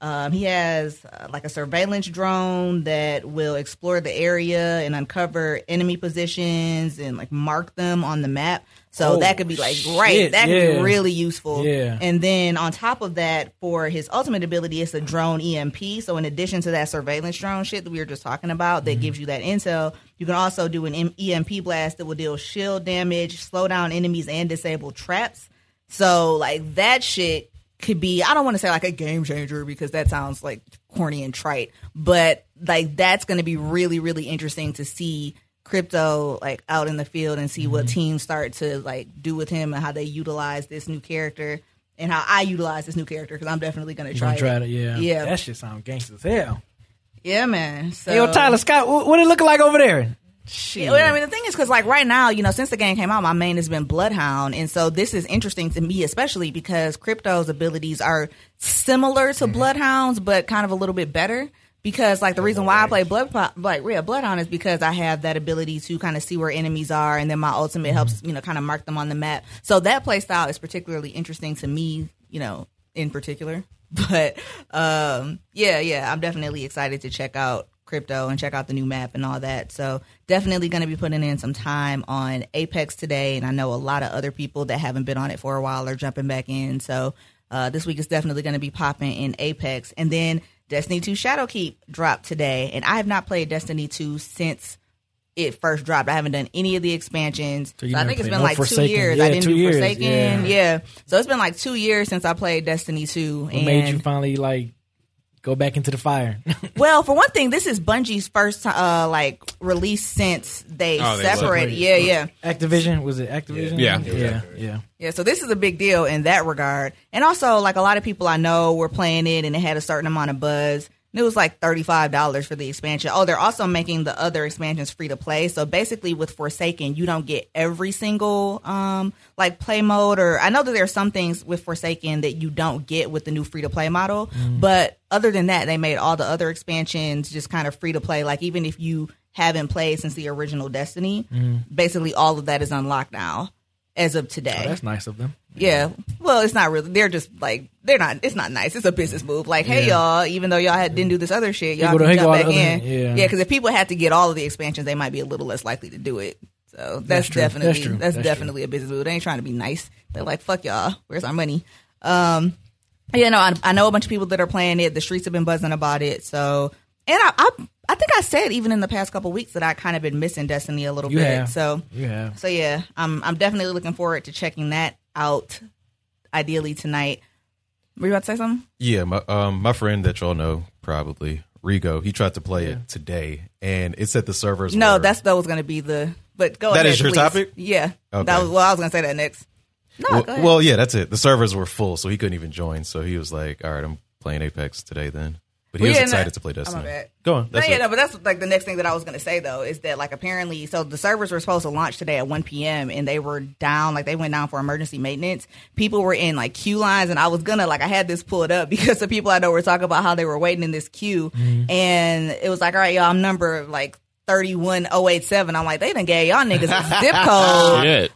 um, he has uh, like a surveillance drone that will explore the area and uncover enemy positions and like mark them on the map. So Oh, that could be like shit, great. That could yeah. be really useful. Yeah. And then on top of that, for his ultimate ability, it's a drone EMP. So in addition to that surveillance drone shit that we were just talking about, Mm-hmm. that gives you that intel, you can also do an EMP blast that will deal shield damage, slow down enemies, and disable traps. So like that shit could be I don't want to say like a game changer because that sounds like corny and trite, but like that's going to be really really interesting to see crypto like out in the field and see Mm-hmm. what teams start to like do with him and how they utilize this new character and how I utilize this new character because I'm definitely going to You try gonna try it. to, yeah. Yeah. That shit sound gangster as hell. Yeah, man. So yo, Tyler Scott, what, it looking like over there? Shit. Yeah, well, I mean, the thing is, because like right now, you know, since the game came out, my main has been Bloodhound, and so this is interesting to me, especially because Crypto's abilities are similar to Bloodhound's, but kind of a little bit better. Because like the reason why I play Blood, like yeah, Bloodhound is because I have that ability to kind of see where enemies are, and then my ultimate helps you know kind of mark them on the map. So that play style is particularly interesting to me, you know, in particular. [LAUGHS] But um, yeah, yeah, I'm definitely excited to check out crypto and check out the new map and all that. So definitely going to be putting in some time on Apex today, and I know a lot of other people that haven't been on it for a while are jumping back in. So uh, this week is definitely going to be popping in Apex, and then Destiny 2 Shadowkeep dropped today, and I have not played Destiny 2 since it first dropped. I haven't done any of the expansions. So So, I think it's been no like two years. Yeah, I didn't do years, Forsaken. yeah. Yeah. So it's been like two years since I played Destiny 2. What and made you finally like go back into the fire? [LAUGHS] well, for one thing, this is Bungie's first uh like release since they Oh, they separated. separated. Yeah, yeah. Activision was it Activision? Yeah. yeah, yeah. Yeah, so this is a big deal in that regard. And also, like a lot of people I know were playing it and it had a certain amount of buzz. It was like $35 for the expansion. Oh, they're also making the other expansions free to play. So basically with Forsaken, you don't get every single um like play mode or I know that there are some things with Forsaken that you don't get with the new free to play model, but other than that, they made all the other expansions just kind of free to play. Like even if you haven't played since the original Destiny, basically all of that is unlocked now as of today. Oh, that's nice of them. Yeah. Well, it's not really. They're just like they're not. It's not nice. It's a business move. Like, hey, Yeah. y'all. Even though y'all had, didn't do this other shit, y'all go to- can go jump back in. other- yeah. Yeah. Because if people had to get all of the expansions, they might be a little less likely to do it. So that's, That's true. definitely That's that's, true. That's true. definitely a business move. They ain't trying to be nice. They're like, fuck y'all. Where's our money? Um. Yeah. No. I, I know a bunch of people that are playing it. The streets have been buzzing about it. So. And I, I, I think I said even in the past couple weeks that I kind of been missing Destiny a little You bit. have. So Yeah. so yeah, I'm I'm definitely looking forward to checking that out. Ideally tonight. Were you about to say something? Yeah, my um my friend that y'all know probably Rigo. He tried to play it today, and it said the servers. No, were- that's that was going to be the. But go That ahead. is your please. topic? Yeah. Okay. That was well. I was going to say that next. No, well, go ahead. well, yeah, that's it. The servers were full, so he couldn't even join. So he was like, "All right, I'm playing Apex today then." But he Well, was yeah, excited to play Destiny. Go on. No, yeah, it. no, but that's like the next thing that I was going to say though is that like apparently, so the servers were supposed to launch today at 1 p.m. and they were down, like they went down for emergency maintenance. People were in like queue lines, and I was gonna like I had this pulled up [LAUGHS] because the people I know were talking about how they were waiting in this queue, Mm-hmm. and it was like, all right, y'all, I'm number like. 31087. I'm like, they done gave y'all niggas a zip [LAUGHS] code. Shit.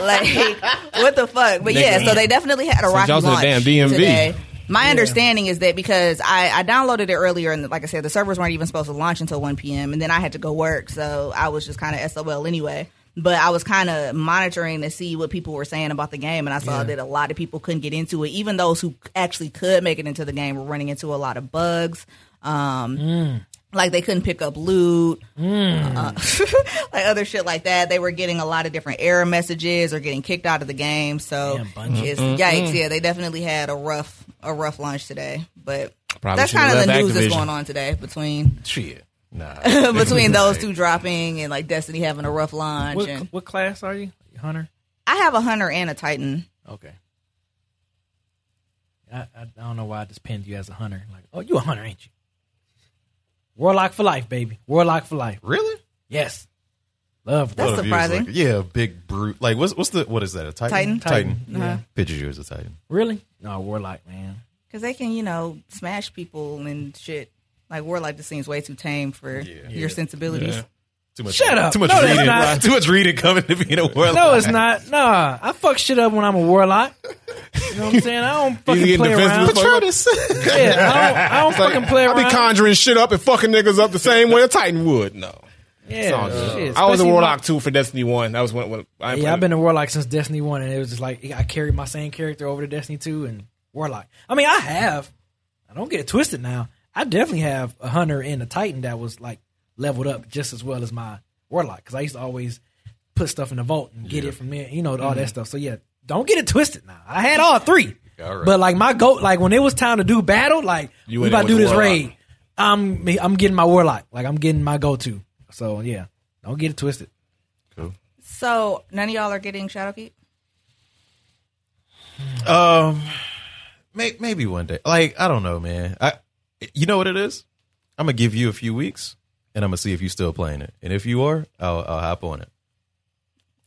like, what the fuck? But yeah, so they definitely had a rocky y'all launch damn DMV. today. My understanding is that because I, I downloaded it earlier, and like I said, the servers weren't even supposed to launch until 1 p.m. And then I had to go work, so I was just kind of SOL anyway. But I was kind of monitoring to see what people were saying about the game, and I saw that a lot of people couldn't get into it. Even those who actually could make it into the game were running into a lot of bugs. Um, Like they couldn't pick up loot, uh, [LAUGHS] like other shit like that. They were getting a lot of different error messages or getting kicked out of the game. So Damn, it's yikes. Yeah, they definitely had a rough a rough launch today. But Probably That's kind of the left news that's going on today between Shit. Nah. [LAUGHS] between those two dropping and like Destiny having a rough launch. What, and what class are you, Hunter? I have a hunter and a titan. Okay. I, I, I don't know why I just pinned you as a hunter. Like, oh, you a hunter, ain't you? Warlock for life, baby. Warlock for life. really? Yes. Love That's What if he was surprising. Like, yeah, big brute. Like what's what's the what is that? A titan? Titan. Titan. Titan, yeah. Uh-huh. Pictures you as a titan. Really? No, Warlock, man. Because they can, you know, smash people and shit. Like Warlock just seems way too tame for your sensibilities. Yeah. Too much. Shut up. Too much No, reading. not. [LAUGHS] Too much reading coming to being a warlock. No, it's not. Nah, I fuck shit up when I'm a warlock. You know what I'm [LAUGHS] saying? I don't fucking getting play defensive around. as [LAUGHS] Yeah, I don't, I don't fucking play around. I around. be conjuring shit up and fucking niggas up the same way a Titan would. No. Yeah, shit, I was a Warlock too for Destiny 1. That was when, when I Yeah, I've been a Warlock since Destiny One, and it was just like I carried my same character over to Destiny Two and Warlock. I mean, I have. I don't get it twisted now. I definitely have a Hunter and a Titan that was like leveled up just as well as my Warlock because I used to always put stuff in the vault and get it from there. You know, all Mm-hmm. that stuff. So yeah, don't get it twisted now. I had all three, All right. but like my goat, like when it was time to do battle, like You we went about to do this Warlock. raid. I'm I'm getting my Warlock. Like I'm getting my go to. So yeah, don't get it twisted. Cool. So none of y'all are getting Shadowkeep? Um, may, maybe one day. Like I don't know, man. I, you know what it is? I'm gonna give you a few weeks, and I'm gonna see if you're still playing it. And if you are, I'll, I'll hop on it.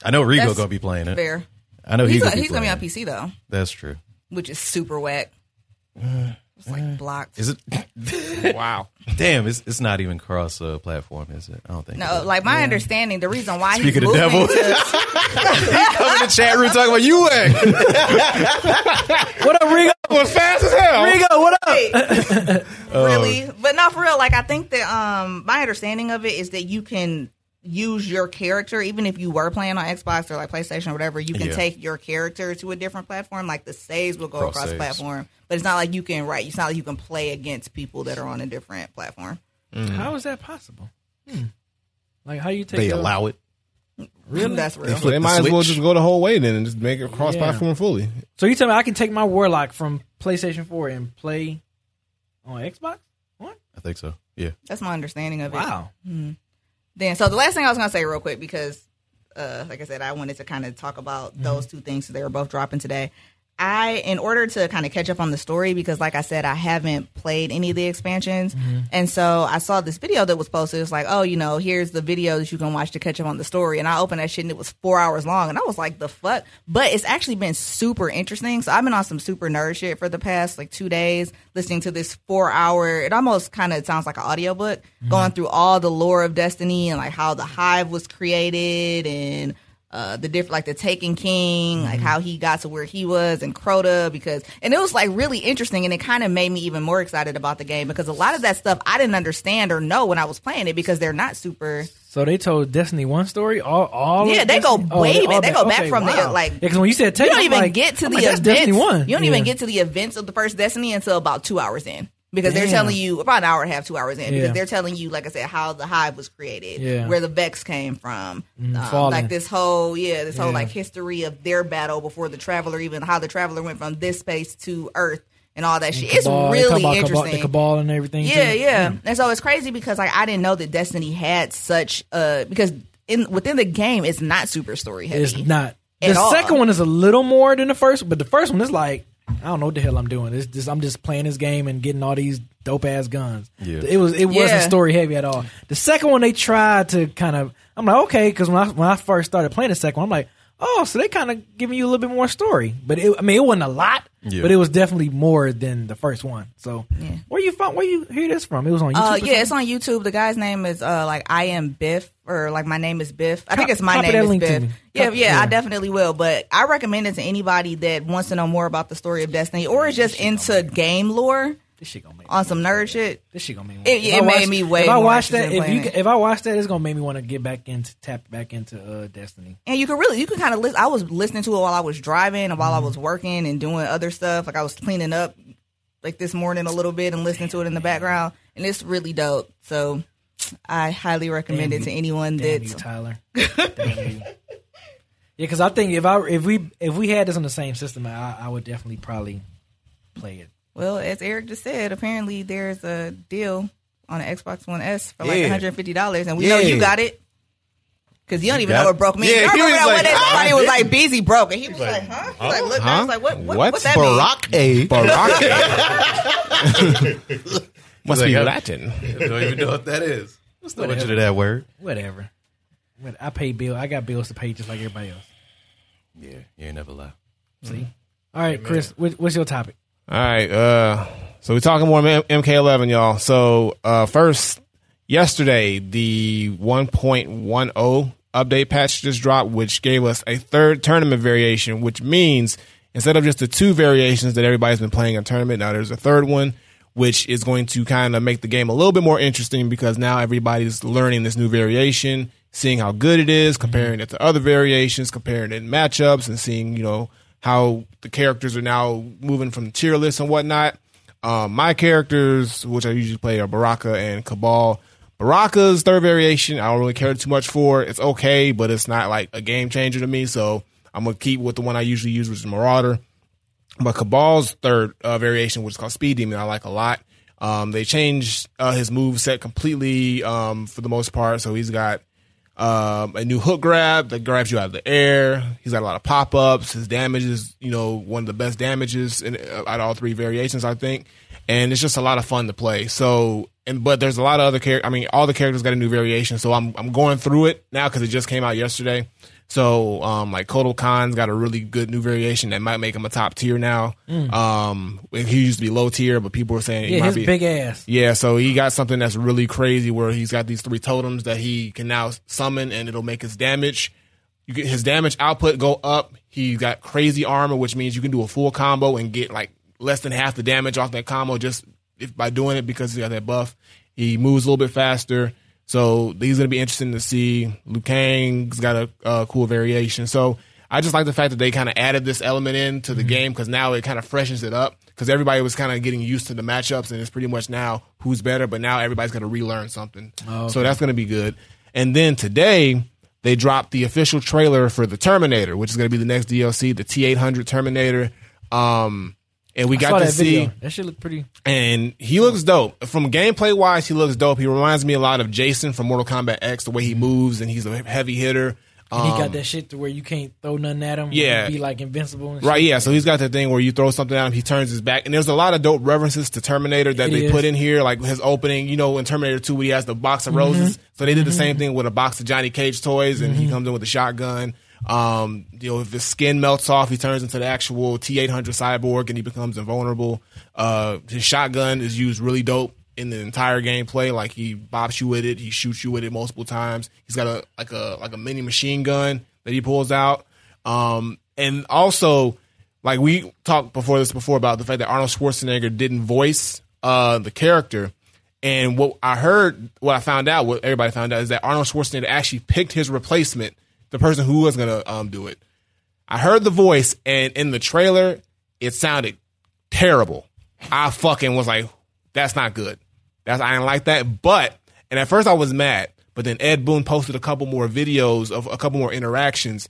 I know Rigo That's gonna be playing it. Fair. I know He's, he's, gonna, gonna, he's be gonna be on. PC though, That's true. which is super whack. It's like blocked. Is it? [LAUGHS] Wow. Damn, it's it's not even cross uh, platform, is it? I don't think. No, is. like my understanding, the reason why Speak he's of the moving devil. to [LAUGHS] [LAUGHS] come in the chat room talking about you. What up, Rigo? was fast as hell. Rigo, what up? really, but not for real. Like I think that um my understanding of it is that you can use your character even if you were playing on Xbox or like PlayStation or whatever. You can Yeah. take your character to a different platform. Like the saves will go Cross across saves. platform, but it's not like you can write. It's not like you can play against people that are on a different platform. How is that possible? Hmm. Like how you take They your- allow it. Really, that's real. So they the might as well just go the whole way then and just make it cross platform fully. So you tell me I can take my Warlock from PlayStation 4 and play on Xbox? What? I think so. Yeah. That's my understanding of it. Wow. Then, so the last thing I was gonna say real quick because, uh, like I said, I wanted to kind of talk about those two things. So they were both dropping today. I, in order to kind of catch up on the story, because like I said, I haven't played any of the expansions, mm-hmm. and so I saw this video that was posted. It was like, oh, you know, here's the video that you can watch to catch up on the story. And I opened that shit, and it was four hours long, and I was like, the fuck. But it's actually been super interesting. So I've been on some super nerd shit for the past like two days, listening to this four hour. It almost kind of sounds like an audiobook, mm-hmm. going through all the lore of Destiny and like how the Hive was created and uh, the different like the Taken King, like how he got to where he was and Crota because and it was like really interesting and it kind of made me even more excited about the game because a lot of that stuff I didn't understand or know when I was playing it because they're not super So they told Destiny 1 story? All, all Yeah, they go Destiny? Oh, way back. They go back from the, wow. like- Yeah, because when you said you don't even like- get to I'm the like, events. Destiny 1. You don't even get to the events of the first Destiny until about two hours in. Because they're telling you about an hour and a half, two hours in. Yeah. Because they're telling you, like I said, how the hive was created, Yeah. where the Vex came from, um, like this whole yeah, this whole Yeah. like history of their battle before the Traveler, even how the Traveler went from this space to Earth and all that shit. It's Cabal, talk really about interesting. Cabal, the Cabal and everything. Yeah, too. yeah. And so it's crazy because like I didn't know that Destiny had such uh because in within the game it's not super story heavy. It's not. The all. second one is a little more than the first, but the first one is like I don't know what the hell I'm doing. It's just I'm just playing this game and getting all these dope ass guns. Yeah. It was it wasn't story heavy at all. The second one they tried to kind of I'm like okay because when I when I first started playing the second one I'm like oh so they kind of giving you a little bit more story, but it, I mean it wasn't a lot, Yeah. but it was definitely more than the first one. So Yeah. where you found where you hear this from? It was on YouTube. Uh, yeah, it's on YouTube. The guy's name is uh, like I am Byf, or like my name is Byf. I think it's my copy name is Byf. me. Yeah, Cop- yeah, I definitely will. But I recommend it to anybody that wants to know more about the story of Destiny, or is just into game lore This shit gonna make me on some nerd shit. This shit gonna make me. It- if it I made me way If I watch that, if you it. if I watch that, it's gonna make me want to get back into tap back into uh, Destiny. And you can really, you can kind of listen. I was listening to it while I was driving and while Mm-hmm. I was working and doing other stuff. Like I was cleaning up like this morning a little bit and listening to it in the background. And it's really dope. So I highly recommend Damn it to you. anyone Damn that's you, Tyler. [LAUGHS] You. Yeah, because I think if I if we if we had this on the same system, I, I would definitely probably play it Well, as Eric just said, apparently there's a deal on the Xbox One S for like Yeah. $150, and we know you got it. Because you don't even got know what broke means. Yeah, I he remember was that like, ah, one day "I somebody was didn't." like busy broke, and he was like, like, huh? He huh? was like, look, I was like, what, what, What? what's that mean? Barack A. [LAUGHS] Must Like, be I- Latin. [LAUGHS] don't even know what that is. What's the origin of that word? Whatever. What- I pay bill. I got bills to pay just like everybody else. Yeah, you ain't never lie. See. All right, Chris. What, what's your topic? All right. Uh, so we're talking more M- MK11, y'all. So uh, first, yesterday the 1.10 update patch just dropped, which gave us a third tournament variation, which means instead of just the two variations that everybody's been playing in tournament, now there's a third one, which is going to kind of make the game a little bit more interesting because now everybody's learning this new variation, seeing how good it is, comparing it to other variations, comparing it in matchups, and seeing you know how the characters are now moving from tier list and whatnot. Um, my characters, which I usually play, are Baraka and Kabal. Baraka's third variation, I don't really care too much for. It's okay, but it's not like a game changer to me. So I'm gonna keep with the one I usually use, which is Marauder. But Kabal's third uh, variation, which is called Speed Demon, I like a lot. Um, they changed uh, his move set completely um, for the most part. So he's got um, a new hook grab that grabs you out of the air. He's got a lot of pop ups. His damage is, you know, one of the best damages in, uh, out of all three variations, I think. And it's just a lot of fun to play. So, and but there's a lot of other characters. I mean, all the characters got a new variation. So I'm I'm going through it now because it just came out yesterday. So, um, like Kotal Khan's got a really good new variation that might make him a top tier now. Um, he used to be low tier, but people were saying he Yeah, might his be big ass. yeah, so he got something that's really crazy where he's got these three totems that he can now summon and it'll make his damage. You get his damage output go up. He got crazy armor, which means you can do a full combo and get like less than half the damage off that combo just if by doing it because he got that buff. He moves a little bit faster. So these gonna be interesting to see. Liu Kang's got a uh, cool variation. So I just like the fact that they kind of added this element into the game because now it kind of freshens it up because everybody was kind of getting used to the matchups and it's pretty much now who's better, but now everybody's going to relearn something. So that's going to be good. And then today they dropped the official trailer for the Terminator, which is going to be the next DLC, the T800 Terminator. Um, and we I got saw to that see video. That shit look pretty. and he looks dope. From gameplay wise, he looks dope. He reminds me a lot of Jason from Mortal Kombat X, the way he mm-hmm. moves, and he's a heavy hitter. And he Um, got that shit to where you can't throw nothing at him. Yeah. He'd be like invincible. And Right, shit. yeah. So he's got that thing where you throw something at him, he turns his back, and there's a lot of dope references to Terminator that It they is. put in here, like his opening. You know, in Terminator Two, where he has the box of mm-hmm. roses. So they did the same mm-hmm. thing with a box of Johnny Cage toys, and he comes in with a shotgun. Um, you know, if his skin melts off, he turns into the actual T800 cyborg, and he becomes invulnerable. Uh, his shotgun is used really dope in the entire gameplay. Like he bops you with it, he shoots you with it multiple times. He's got a like a like a mini machine gun that he pulls out. Um, and also, like we talked before this before about the fact that Arnold Schwarzenegger didn't voice uh the character. And what I heard, what I found out, what everybody found out is that Arnold Schwarzenegger actually picked his replacement, the person who was gonna um do it. I heard the voice, and in the trailer, it sounded terrible. I fucking was like, that's not good. That's I didn't like that. But and at first I was mad, but then Ed Boon posted a couple more videos of a couple more interactions,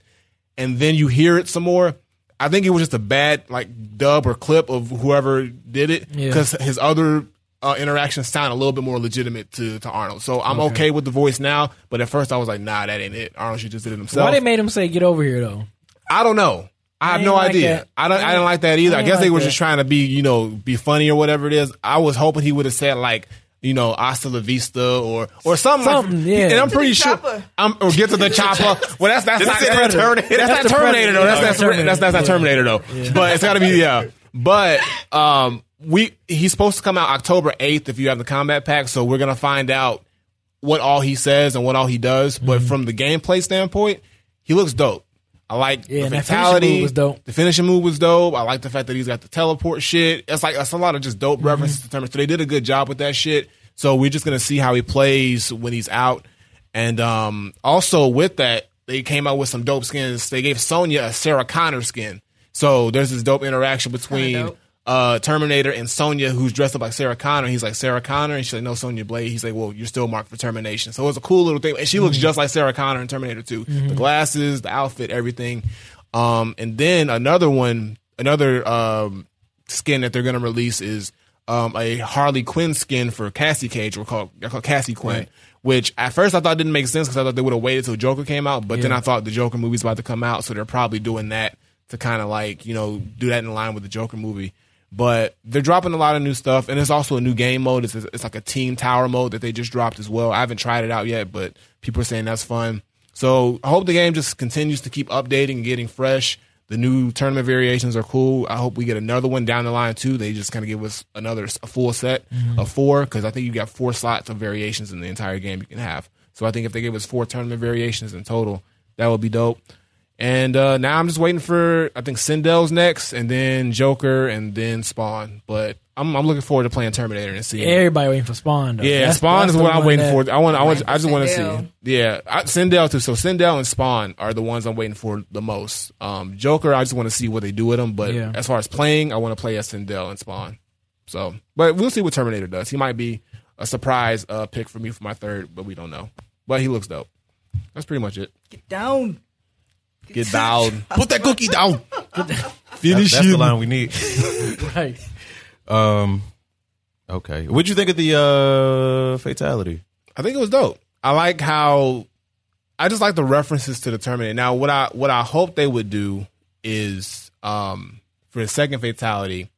and then you hear it some more. I think it was just a bad like dub or clip of whoever did it Yeah. because his other uh, interactions sound a little bit more legitimate to to Arnold. So I'm okay. with the voice now, but at first I was like, nah, that ain't it. Arnold should just did it himself. Why they made him say get over here though? I don't know. I have ain't no like idea. that. I don't. I, I didn't like that either. I I, ain't guess they were that. just trying to be, you know, be funny or whatever it is. I was hoping he would have said like, you know, hasta la vista or or something. Something, like, yeah. And I'm Get pretty sure. chopper. I'm or get to the chopper. [LAUGHS] Well, that's that's not say that Terminator? That's, That's not Terminator though. That's Predator. that's that's, that's not Terminator though. But it's got to be yeah. But um, we he's supposed to come out October 8th if you have the combat pack. So we're gonna find out what all he says and what all he does. But Mm-hmm. from the gameplay standpoint, he looks dope. I like Yeah, the and finishing fatality. move was dope. The finishing move was dope. I like the fact that he's got the teleport shit. It's like that's a lot of just dope Mm-hmm. references to Terminator. So they did a good job with that shit. So we're just gonna see how he plays when he's out. And um, also with that, they came out with some dope skins. They gave Sonya a Sarah Connor skin. So there's this dope interaction between dope. Uh, Terminator and Sonya, who's dressed up like Sarah Connor. He's like Sarah Connor, and she's like, "No, Sonya Blade." He's like, "Well, you're still marked for termination." So it's a cool little thing, and she looks just like Sarah Connor in Terminator 2. The glasses, the outfit, everything. Um, and then another one, another um, skin that they're going to release is um, a Harley Quinn skin for Cassie Cage, or called, they're called Cassie Quinn. Right. Which at first I thought didn't make sense because I thought they would have waited till Joker came out, but then I thought the Joker movie's about to come out, so they're probably doing that to kind of like you know do that in line with the Joker movie. But they're dropping a lot of new stuff, and it's also a new game mode. It's, it's like a Team Tower mode that they just dropped as well. I haven't tried it out yet, but people are saying that's fun. So I hope the game just continues to keep updating and getting fresh. The new tournament variations are cool. I hope we get another one down the line too. They just kind of give us another a full set mm-hmm. of four because I think you got four slots of variations in the entire game you can have. So I think if they give us four tournament variations in total, that would be dope. And uh, now I'm just waiting for I think Sindel's next, and then Joker, and then Spawn. But I'm I'm looking forward to playing Terminator and seeing. Everybody waiting for Spawn. Though. Yeah, That's- Spawn that's is what I'm waiting for. I want. I want. I just want to see. Yeah, I, Sindel too. So Sindel and Spawn are the ones I'm waiting for the most. Um, Joker, I just want to see what they do with him. But Yeah. as far as playing, I want to play as Sindel and Spawn. So, but we'll see what Terminator does. He might be a surprise uh, pick for me for my third, but we don't know. But he looks dope. That's pretty much it. Get down. Get down. [LAUGHS] Put that cookie down. Finish That's the line we need. [LAUGHS] Right. Um, okay. What'd you think of the uh fatality? I think it was dope. I like how I just like the references to the Terminator. Now, what I what I hope they would do is um for the second fatality,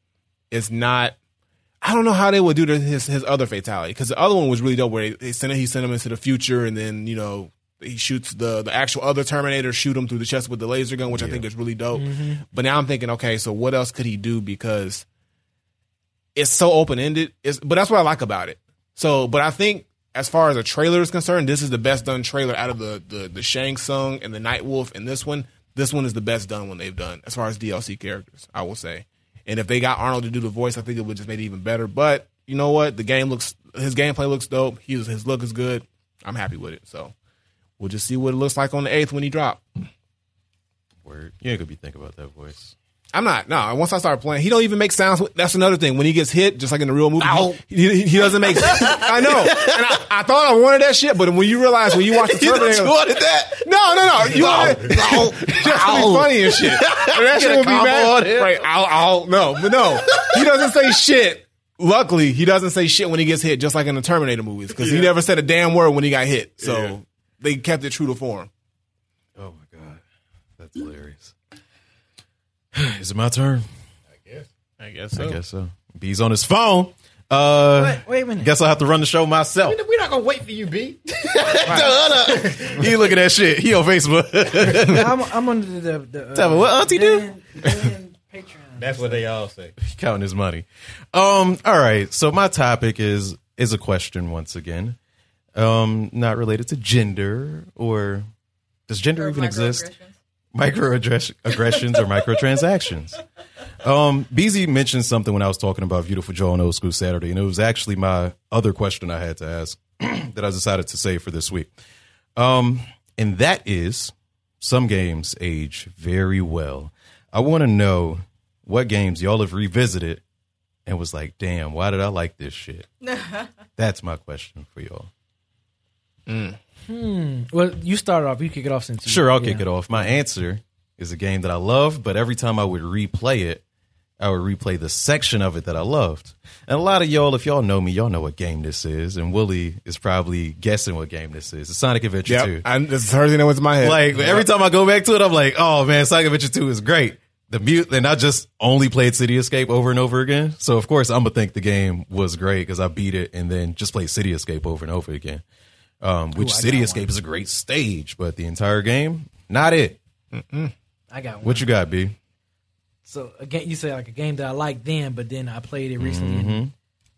it's not. I don't know how they would do to his his other fatality because the other one was really dope where they, they sent he sent him into the future and then you know he shoots the the actual other Terminator shoot him through the chest with the laser gun, which I think is really dope. Mm-hmm. But now I'm thinking, okay, so what else could he do because it's so open ended. It's but that's what I like about it. So, but I think as far as a trailer is concerned, this is the best done trailer out of the the the Shang Tsung and the Nightwolf and this one. This one is the best done one they've done as far as DLC characters. I will say, and if they got Arnold to do the voice, I think it would just make it even better. But you know what? The game looks his gameplay looks dope. He's his look is good. I'm happy with it. So we'll just see what it looks like on the eighth when he drop. Word. You ain't gonna be thinking about that voice. I'm not. No, once I start playing, he don't even make sounds. That's another thing. When he gets hit, just like in the real movie, he, he, he doesn't make. [LAUGHS] [LAUGHS] I know, and I, I thought I wanted that shit, but when you realize when you watch the [LAUGHS] Terminator, wanted that? no, no, no, you want it just to be funny and shit. And that shit a would be combo bad. Right? I'll, I'll no, but no, he doesn't say shit. Luckily, he doesn't say shit when he gets hit, just like in the Terminator movies, because he never said a damn word when he got hit. So Yeah. They kept it true to form. Oh my god, that's hilarious. [SIGHS] Is it my turn? I guess I guess so. B's on his phone. Uh, Wait, wait a minute. guess I'll have to run the show myself. We're not gonna wait for you, B. [LAUGHS] he look at that shit. He on Facebook. [LAUGHS] I'm, I'm under the. the uh, Tell me, what Auntie do? Dan- Dan Patreon. That's what they all say. [LAUGHS] counting his money. Um, all right. So my topic is is a question once again. Um, not related to gender or does gender Or even exist? microaggressions. [LAUGHS] Or microtransactions. Um, BZ mentioned something when I was talking about Viewtiful Joe on Old School Saturday, and it was actually my other question I had to ask [CLEARS THROAT] that I decided to save for this week. Um, and that is some games age very well. I want to know what games y'all have revisited and was like, damn, why did I like this shit? [LAUGHS] That's my question for y'all. Hmm. Well, you start off. You kick it off since you. Sure, I'll kick it off. My answer is a game that I love, but every time I would replay it, I would replay the section of it that I loved. And a lot of y'all, if y'all know me, y'all know what game this is. And Willie is probably guessing what game this is. It's Sonic Adventure 2. Yep, I, that's the first thing that went to my head. Like every time I go back to it, I'm like, oh man, Sonic Adventure 2 is great. The mute, and I just only played City Escape over and over again. So of course I'm gonna think the game was great because I beat it and then just played City Escape over and over again. Um, which I City Escape is a great stage, but the entire game, not it. I got one. What you got, B? So again, you say like a game that I liked then, but then I played it recently. Mm-hmm.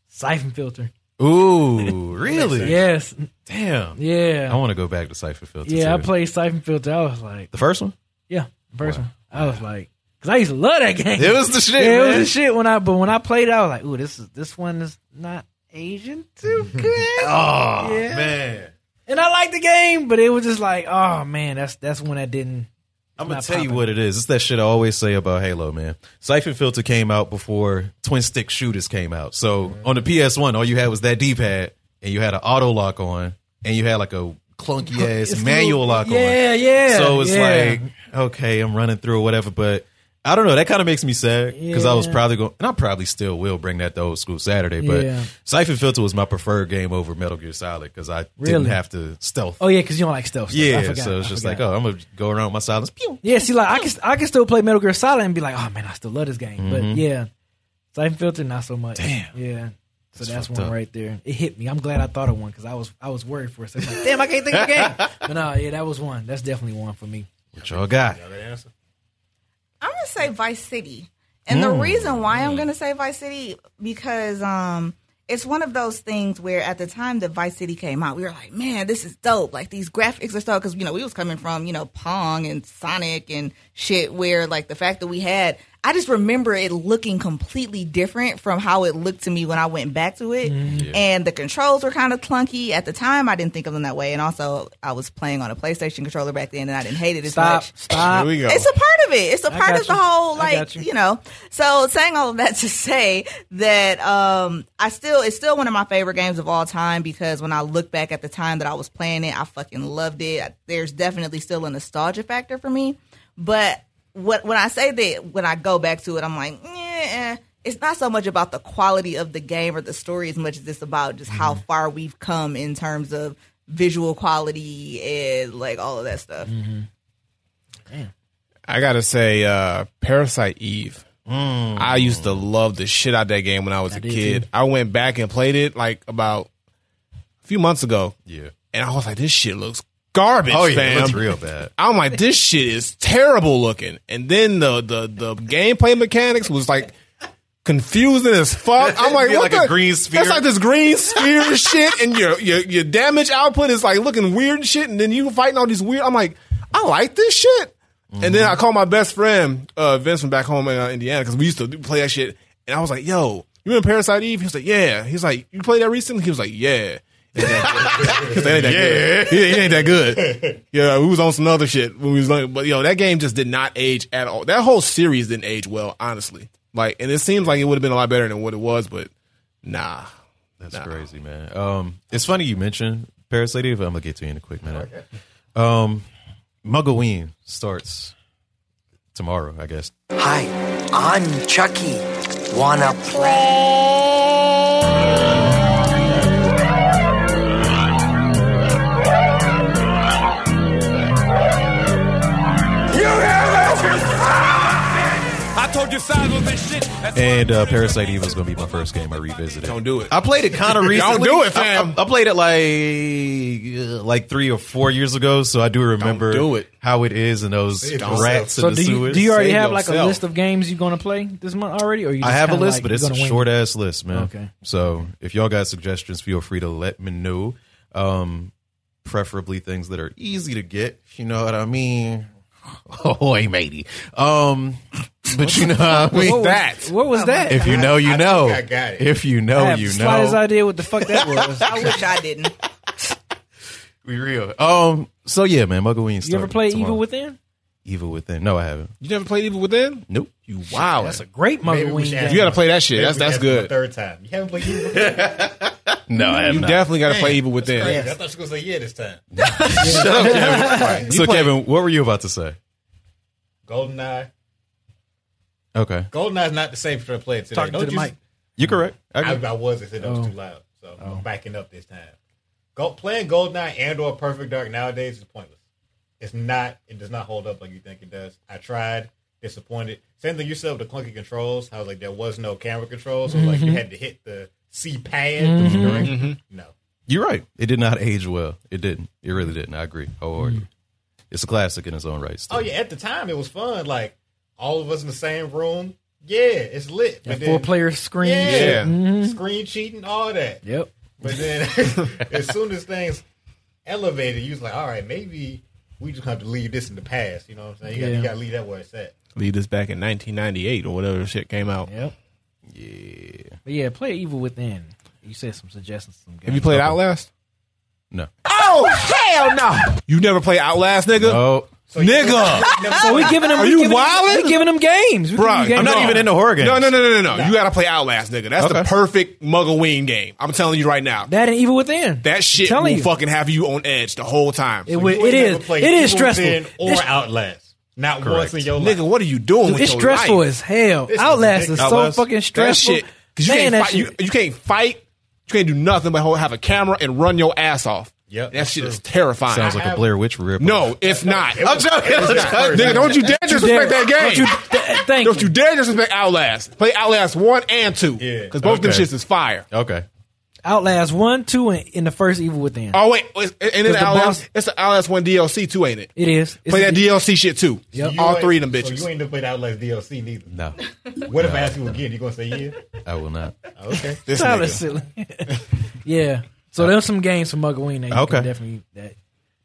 Siphon Filter. Ooh, [LAUGHS] really? Yes. Damn. Yeah. I want to go back to Siphon Filter. Yeah. I played Siphon Filter. I was like, the first one. yeah, the first one. I was like, because I used to love that [LAUGHS] game. It was the shit, Yeah, it was the shit when I. But when I played it, I was like, ooh, this is this one is not Asian too [LAUGHS] good. Oh Yeah. man. And I liked the game, but it was just like, oh man, that's that's when I didn't. I'm gonna tell you what it is. It's that shit I always say about Halo, man. Siphon Filter came out before twin stick shooters came out. So on the PS1, all you had was that D pad, and you had an auto lock on, and you had like a clunky [LAUGHS] ass manual little- lock on. Yeah, yeah. So it's yeah. like, okay, I'm running through or whatever, but I don't know. That kind of makes me sad because I was probably going, and I probably still will bring that to old school Saturday. But Yeah. Siphon Filter was my preferred game over Metal Gear Solid because I Really? didn't have to stealth. Oh yeah, because you don't like stealth. Stuff. I yeah, so it's just like, oh, I'm gonna go around with my silence. Pew. Yeah, see, like I can I can still play Metal Gear Solid and be like, oh man, I still love this game. But mm-hmm. yeah, Siphon Filter not so much. Damn. Yeah. So that's, fucked one up. right there. It hit me. I'm glad I thought of one because I was I was worried for a second. Like, Damn, I can't think of a game. [LAUGHS] But no, yeah, that was one. That's definitely one for me. What y'all got? Y'all got an answer? I'm gonna say Vice City, and the reason why I'm gonna say Vice City because um it's one of those things where at the time that Vice City came out, we were like, man, this is dope. Like these graphics are stuff because you know we was coming from you know Pong and Sonic and shit, where like the fact that we had. I just remember it looking completely different from how it looked to me when I went back to it. And the controls were kind of clunky. At the time, I didn't think of them that way. And also, I was playing on a PlayStation controller back then and I didn't hate it as Stop, much. stop. Here we go. It's a part of it. It's a I part got of the you. whole like you. you. know. So saying all of that to say that um I still it's still one of my favorite games of all time because when I look back at the time that I was playing it, I fucking loved it. There's definitely still a nostalgia factor for me, but what when I say that when I go back to it, I'm like, eh, it's not so much about the quality of the game or the story as much as it's about just how Mm-hmm. far we've come in terms of visual quality and like all of that stuff. I gotta say, uh, Parasite Eve. I used to love the shit out of that game when I was a kid. too. I went back and played it like about a few months ago, Yeah. and I was like, "This shit looks garbage, Oh yeah, fam." it looks real bad. I'm like, this shit is terrible looking. And then the the the gameplay mechanics was like confusing as fuck. I'm [LAUGHS] like, what like a the- green sphere. That's like this green sphere [LAUGHS] shit, and your your your damage output is like looking weird and shit. And then you fighting all these weird. I'm like, I like this shit. And then I called my best friend uh, Vince from back home in uh, Indiana because we used to play that shit. And I was like, yo, you in Parasite Eve? He was like, yeah. He's like, you played that recently? He was like, yeah. He was like, "It ain't that good. [LAUGHS] He, he ain't that good. Yeah, we was on some other shit when we was like, but yo, that game just did not age at all. That whole series didn't age well, honestly. Like, and it seems like it would have been a lot better than what it was, but nah. That's crazy, man. Um, it's funny you mentioned Parasite Eve. I'm gonna get to you in a quick minute. Um, Muggaween starts tomorrow, I guess. Hi, I'm Chucky. Wanna play? And uh, Parasite Eve is gonna be my first game I revisited. Don't do it. I played it kind of [LAUGHS] recently. Don't do it, I- fam. I, I played it like uh, like three or four years ago, so I do remember do it. how it is and those Save rats So in the do you sewers. do you already Save have like a yourself. list of games you're gonna play this month already? Or you I just have a kinda list, like, but you're it's a gonna wing short ass list, man. Okay. So if y'all got suggestions, feel free to let me know. Um, preferably things that are easy to get. if You know what I mean? [LAUGHS] Oh, hey, matey. Um, but you know what I mean. What was, what was that? If you know, you I know. think I got it. If you I know, have you the slightest know. idea what the fuck that was. [LAUGHS] I wish I didn't. [LAUGHS] We real. Um. So yeah, man. Muggaween. you ever play Evil Within? Evil Within? No, I haven't. You never played Evil Within? Nope. You wow. That's a great Maybe we Mother Wing should game. ask you got to play that shit. Maybe That's we that's asked him a good. Third time. You haven't played Evil Within? [LAUGHS] No, I have not. You not. definitely got to play Evil Within. Crazy. I thought you were going to say yeah this time. [LAUGHS] [LAUGHS] So Kevin, what were you about to say? GoldenEye. Okay, GoldenEye is not the same for the player today. Talking to Don't the you- mic. you're correct. I I, agree. I was. I said that was Oh. too loud. So I'm oh. backing up this time. Go, playing GoldenEye and or Perfect Dark nowadays is pointless. It's not. It does not hold up like you think it does. I tried. Disappointed. Same thing you said with the clunky controls. I was like, there was no camera controls. So like you mm-hmm. had to hit the C pad. to direct- No. You're right. It did not age well. It didn't. It really didn't. I agree. wholeheartedly. Mm-hmm. It's a classic in its own right. still. Oh yeah, at the time it was fun. Like all of us in the same room. Yeah, it's lit. That But four then- player screen. Yeah, shit. Mm-hmm. screen cheating, all that. Yep. But then, [LAUGHS] as soon as things elevated, you was like, all right, maybe we just have to leave this in the past. You know what I'm saying? You, Yeah. got, you got to leave that where it's at. Leave this back in 1998 or whatever shit came out. Yep. yeah. But yeah, play Evil Within. You said some suggestions. Some. Have you played Outlast? No. Oh hell no! You never played Outlast, nigga? Oh, So Nigga! So we giving them. Are we you giving them- wildin'? We giving them games, We Bruh, giving games. I'm not No. even into horror games. No, no, no, no, no, no. You gotta play Outlast, nigga. That's the Okay. perfect Muggleween game. I'm telling you right now. That and Evil Within. That shit telling will you. fucking have you on edge the whole time. It, you wi- ain't it never is. played It is stressful. Or It's- Outlast. Not Correct. once in your life. Nigga, what are you doing? Dude, with it's your stressful life? as hell. This is Outlast is ridiculous. so Outlast- fucking That stressful. shit. Because you, Man, can't fight- you, you can't fight. You can't do nothing but have a camera and run your ass off. Yep, that shit true. is terrifying. Sounds like a Blair Witch rip. no, it's [LAUGHS] not. I'm joking. I'm joking. Nigga, don't you dare disrespect that game. Don't you, Don't you you. dare disrespect Outlast. Play Outlast 1 and 2. Yeah. Because both of them shits is fire. Okay. Outlast one, two, and in the first Evil Within. Oh, wait. it's- And then the the Outlast, boss- it's the Outlast 1 DLC too, ain't it? It is. It's Play that a- DLC shit too. Yep. You All three of them bitches. So you ain't never played Outlast DLC neither. No, [LAUGHS] What if I ask you again? You gonna say yeah? I will not. Okay. This Kinda nigga. silly. [LAUGHS] yeah. So there's some games from Mugaween that you Okay. can definitely that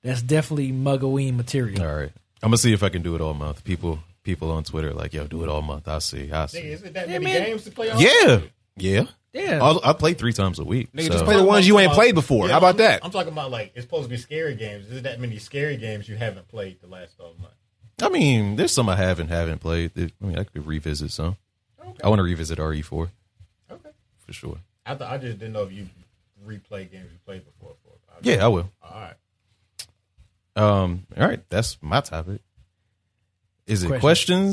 that's definitely Mugaween material. All right. I'm gonna see if I can do it all month. People, people on Twitter are like, yo, do it all month. I'll see. I'll Nigga, see. is it that Yeah, many man. games to play on? Yeah, yeah, Yeah. I'll, I play three times a week. Nigga, so- just play the ones you ain't played before. Yeah, How about I'm- that? I'm talking about like it's supposed to be scary games. Is it that many scary games you haven't played the last twelve months? I mean, there's some I haven't haven't played. I mean, I could revisit some. I want to revisit RE4 Okay. for sure. I thought I just didn't know if you replay games you played before. For Yeah, I will. All right. Um, all right, that's my topic. Is it Questions.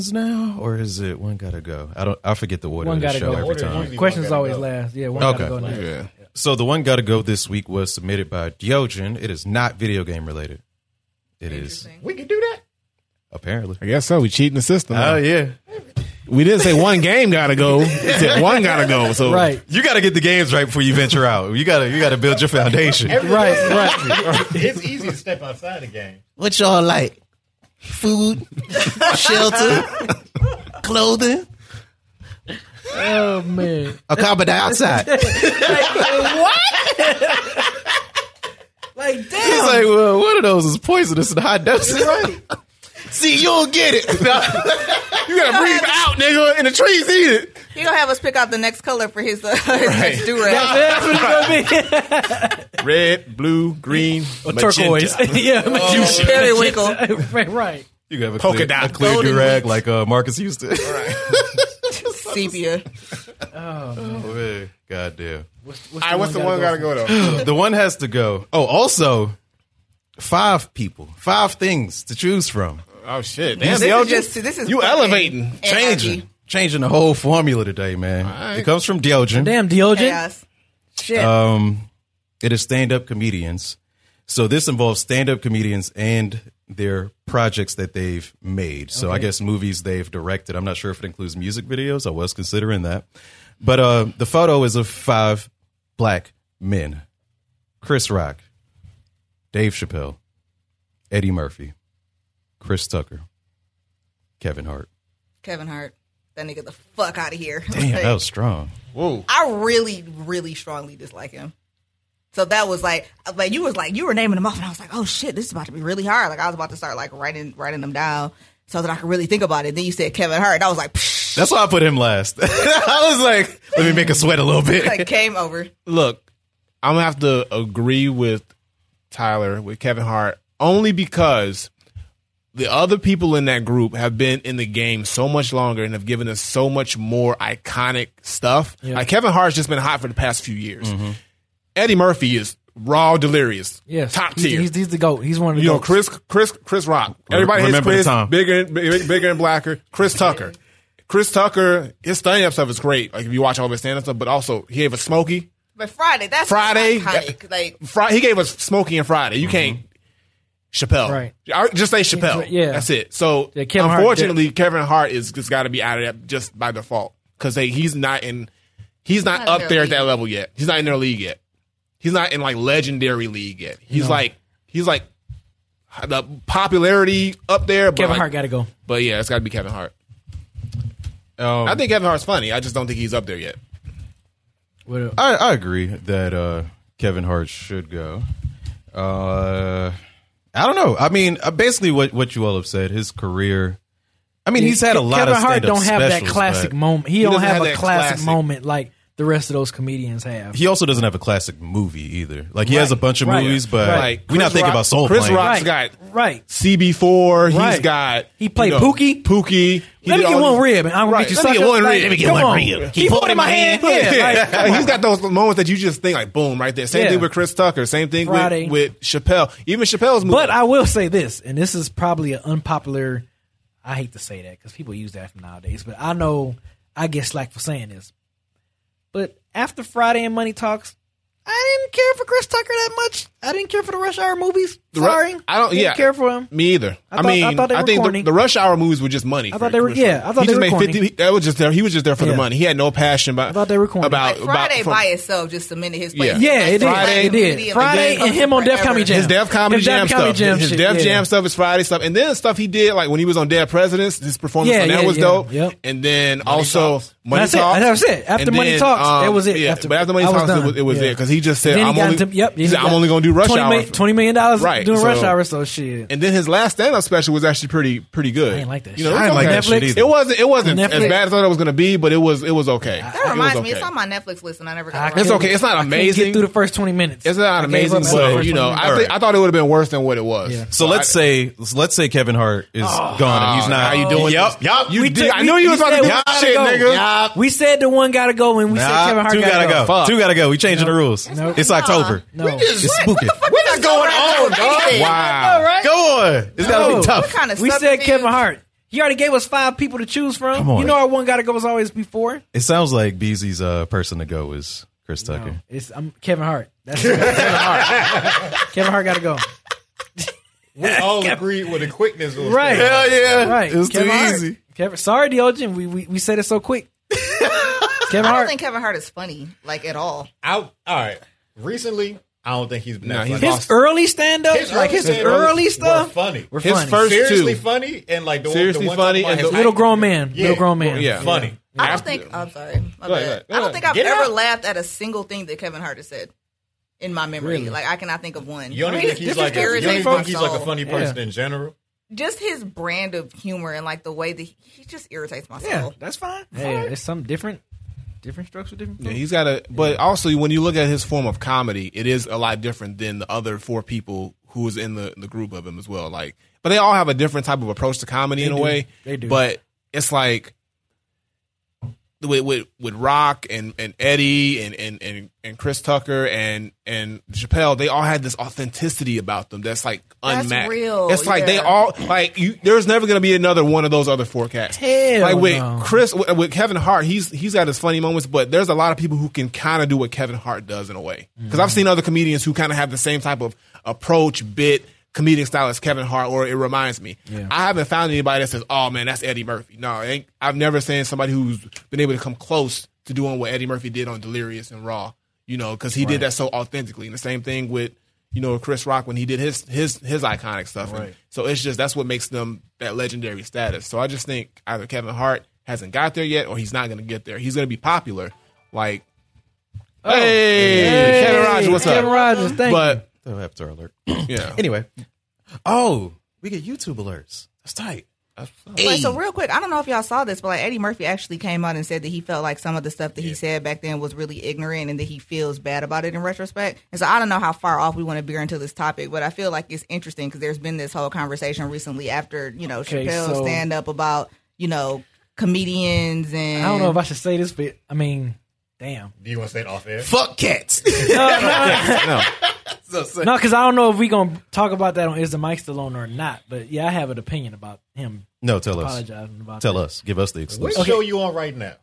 questions now, or is it one gotta go? I don't. I forget the order One of the gotta show go. every Order time. usually- Questions gotta always go. last. Yeah, one Okay. gotta go next. Yeah. So the one gotta go this week was submitted by Diogen. It is not video game related. It is Interesting. We can do that. apparently. I guess so. We cheating the system. Oh now. yeah, We didn't say one game gotta go. We said one gotta go. So Right. you got to get the games right before you venture out. You gotta you gotta build your foundation. Right, right. It's easy to step outside the game. What y'all like? Food, shelter, clothing, Oh man. a carbon dioxide. [LAUGHS] Like It's damn. He's like, well, one of those is poisonous in high doses. Right. See, you don't get it. [LAUGHS] you gotta breathe [LAUGHS] out, nigga, and the trees eat it. He gonna have us pick out the next color for his, uh, [LAUGHS] his next do That's what it's gonna be. Red, blue, green, Or turquoise. yeah. magenta. Periwinkle. right, right. You can have a Polka clear, dot. a clear Golden durag weeks. like uh, Marcus used to. Sepia. Oh, man. God damn. All right, what's the one gotta go though? [GASPS] The one has to go. Oh, also, five people, five things to choose from. Oh shit! Damn, This is just this is you fucking elevating. anarchy. Changing. Changing the whole formula today, man. right. It comes from Diogen. Damn, Diogen. chaos. Shit. Um, it is stand up comedians. So this involves stand up comedians and their projects that they've made. So I guess movies they've directed. I'm not sure if it includes music videos. I was considering that. But uh, the photo is of five black men Chris Rock, Dave Chappelle, Eddie Murphy, Chris Tucker, Kevin Hart. Kevin Hart. That nigga the fuck out of here. [LAUGHS] Damn, Like, that was strong. Whoa. I really, really strongly dislike him. So that was like, like you was like you were naming them off, and I was like, oh shit, this is about to be really hard. Like I was about to start like writing writing them down so that I could really think about it. Then you said Kevin Hart, and I was like, Psh, That's why I put him last. [LAUGHS] I was like, let me make a sweat a little bit. like came over. Look, I'm gonna have to agree with Tyler with Kevin Hart only because the other people in that group have been in the game so much longer and have given us so much more iconic stuff. Like Kevin Hart's just been hot for the past few years. Mm-hmm. Eddie Murphy is raw delirious. yes. top He's, tier. He's, he's the goat. He's one of the you know, goats. Chris, Chris, Chris Rock. Everybody hates remember the Chris. time. Bigger, and- big- bigger and blacker. Chris Tucker. Chris Tucker. His stand-up stuff is great. Like if you watch all of his stand-up stuff, but also he gave us Smokey. But Friday, that's Friday, iconic. Like Fri- he gave us Smokey and Friday. You mm-hmm. can't. Chappelle, Right. I- Just say Chappelle. Yeah. that's it. So Yeah, Kevin Hart unfortunately, Kevin Hart is just got to be out of that just by default because hey, he's not in. He's not, Not up their there at that level yet. He's not in their league yet. He's not in like legendary league yet. He's like he's like the popularity up there. Kevin like- Hart got to go. But yeah, it's got to be Kevin Hart. Um, I think Kevin Hart's funny. I just don't think he's up there yet. I, a- I, I agree that uh, Kevin Hart should go. Uh, I don't know. I mean, uh, basically, what what you all have said, his career. I mean, he's had a lot Kevin of Hart don't have that specials, classic moment. He, He don't have, have a classic, classic- moment like the rest of those comedians have. He also doesn't have a classic movie either. Like he has a Right, bunch of right, movies, but right. We're not thinking Rock- about Soul Chris Plane. Rock's right, got right. CB4. He's Right. got He played Pookie? Pookie. He Let me did get all one these- rib, and I'm gonna Right. get you. Let me sucker. get one rib. Let me get come one on. rib. He put it in my hand. Yeah, like, [LAUGHS] he's got those moments that you just think like boom right there. Same Yeah. thing with Chris Tucker. Same thing Friday. with, with Chappelle. Even Chappelle's movie. But I will say this, and this is probably an unpopular I hate to say that because people use that from nowadays, but I know I get slack for saying this. But after Friday and Money Talks, I didn't care for Chris Tucker that much. I didn't care for the Rush Hour movies. The Ru- Sorry, I don't. Didn't Yeah, care for him. Me either. I I, thought- mean, I thought they were think the, corny. the Rush Hour movies were just money. I thought they were- yeah, I thought he they just were made corny. fifty. That was just there. He was just there for Yeah. the money. He had no passion about. I thought they were corny. about, Like about Friday from- by itself just cemented his place. Yeah. Yeah, Like, it did. Friday- it did. Friday and him on Def Comedy Jam. his Def Comedy His Jam Def Comedy stuff. Jam his shit, Def yeah. Jam stuff, his Friday stuff, and then stuff he did like when he was on Dead Presidents. His performance Yeah, on that yeah, was yeah. dope. Yep. And then also Talks. Money That's it. Talks. That's it. After And Money Talks, um, that was it. Yeah, After- but after Money I was Talks, it done. was, it was Yeah. it because he just said, Then he "I'm got only, into- yep, he then said, he I'm only going to do Rush 20 Hour." million, $20 million Right, doing Rush Hour, so shit. And then his last stand-up special was actually pretty pretty good. I ain't like that You know, shit. it I was ain't like okay. that shit Netflix? either. It wasn't. It wasn't Netflix. as bad as I thought it was going to be, but it was. It was okay. That It reminds was me, it's on my Netflix list, and I never got around. It's okay. It's not I amazing. get through the first 20 minutes. It's not amazing, up but first you know, I minutes. think I thought it would have been worse than what it was. Yeah. So let's say let's say Kevin Hart is oh. gone and he's oh, not. How you doing? Yep. Yep. You We did. took- I knew you was about to said do one that gotta shit, go. nigga. We said the one gotta go, and we said Kevin Hart two gotta go. Fuck. Two gotta go. We changing the rules. Nope. It's October. No. It's spooky. What is going on, dog? Wow. right? Go on. It's gotta be tough. What kind of We said subterfuge? Kevin Hart. He already gave us five people to choose from. Come on. You know our one gotta go was always before. It sounds like Beezy's uh, person to go is Chris Tucker. No, it's I'm Kevin Hart. That's Kevin Hart. [LAUGHS] Kevin Hart gotta go. We all agreed with the quickness. Of Right. Hell yeah. Right. It was Kevin too Hart. easy. Kevin, sorry, Diogen. We, we we said it so quick. [LAUGHS] Kevin I don't Hart. think Kevin Hart is funny, like at all. Out. All right. Recently, I don't think he's been Nah, that he's funny. his early stand up, His like early his stand-ups early were stuff, funny. were His funny. first Seriously two. funny and like the one- Seriously the one funny and the- little grown man, Yeah. little grown man. Yeah. Funny. I don't think. I'm sorry. My Go bad. ahead, go I don't think I've Get ever out. laughed at a single thing that Kevin Hart has said in my memory. Really? Like I cannot think of one. You don't I mean, think he's this like a, you don't irritates even my think he's like a funny person in general. Just his brand of humor and like the way that he, he just irritates my soul. Yeah, that's fine. Hey, it's some different, different strokes with different. Yeah, he's got a. But also, when you look at his form of comedy, it is a lot different than the other four people who was in the the group of him as well. Like, but they all have a different type of approach to comedy in a way. They do. But it's like with with, with Rock and, and Eddie and, and, and, and Chris Tucker and and Chappelle, they all had this authenticity about them that's like That's unmatched. real, It's like they all like you. There's never gonna be another one of those other four cats. Hell like with no. Chris, with, with Kevin Hart, he's he's got his funny moments, but there's a lot of people who can kind of do what Kevin Hart does in a way. Because I've mm. seen other comedians who kind of have the same type of approach, bit, comedic style as Kevin Hart, or it reminds me. Yeah. I haven't found anybody that says, "Oh man, that's Eddie Murphy." No, I've never seen somebody who's been able to come close to doing what Eddie Murphy did on Delirious and Raw. You know, because he did that so authentically. And the same thing with you know Chris Rock when he did his his his iconic stuff. And so it's just that's what makes them that legendary status. So I just think either Kevin Hart hasn't got there yet, or he's not going to get there. He's going to be popular, like. Hey, Hey, Kevin Rogers, what's Kevin up? Kevin Rogers, thank but After alert. [CLEARS THROAT] yeah, Anyway. Oh, we get YouTube alerts. That's tight. Wait, so real quick, I don't know if y'all saw this, but like Eddie Murphy actually came out and said that he felt like some of the stuff that he said back then was really ignorant and that he feels bad about it in retrospect. And so I don't know how far off we want to veer into this topic, but I feel like it's interesting because there's been this whole conversation recently after, you know, Okay, Chappelle's so- stand up about, you know, comedians and I don't know if I should say this, but I mean, damn. Do you want to say it off air? Fuck cats. no, No, [LAUGHS] [LAUGHS] because I don't know if we're gonna talk about that on Is the Mic Still On or not. But yeah, I have an opinion about him no, tell us. apologizing about Tell that. us. Give us the What exclusive. show you on right now?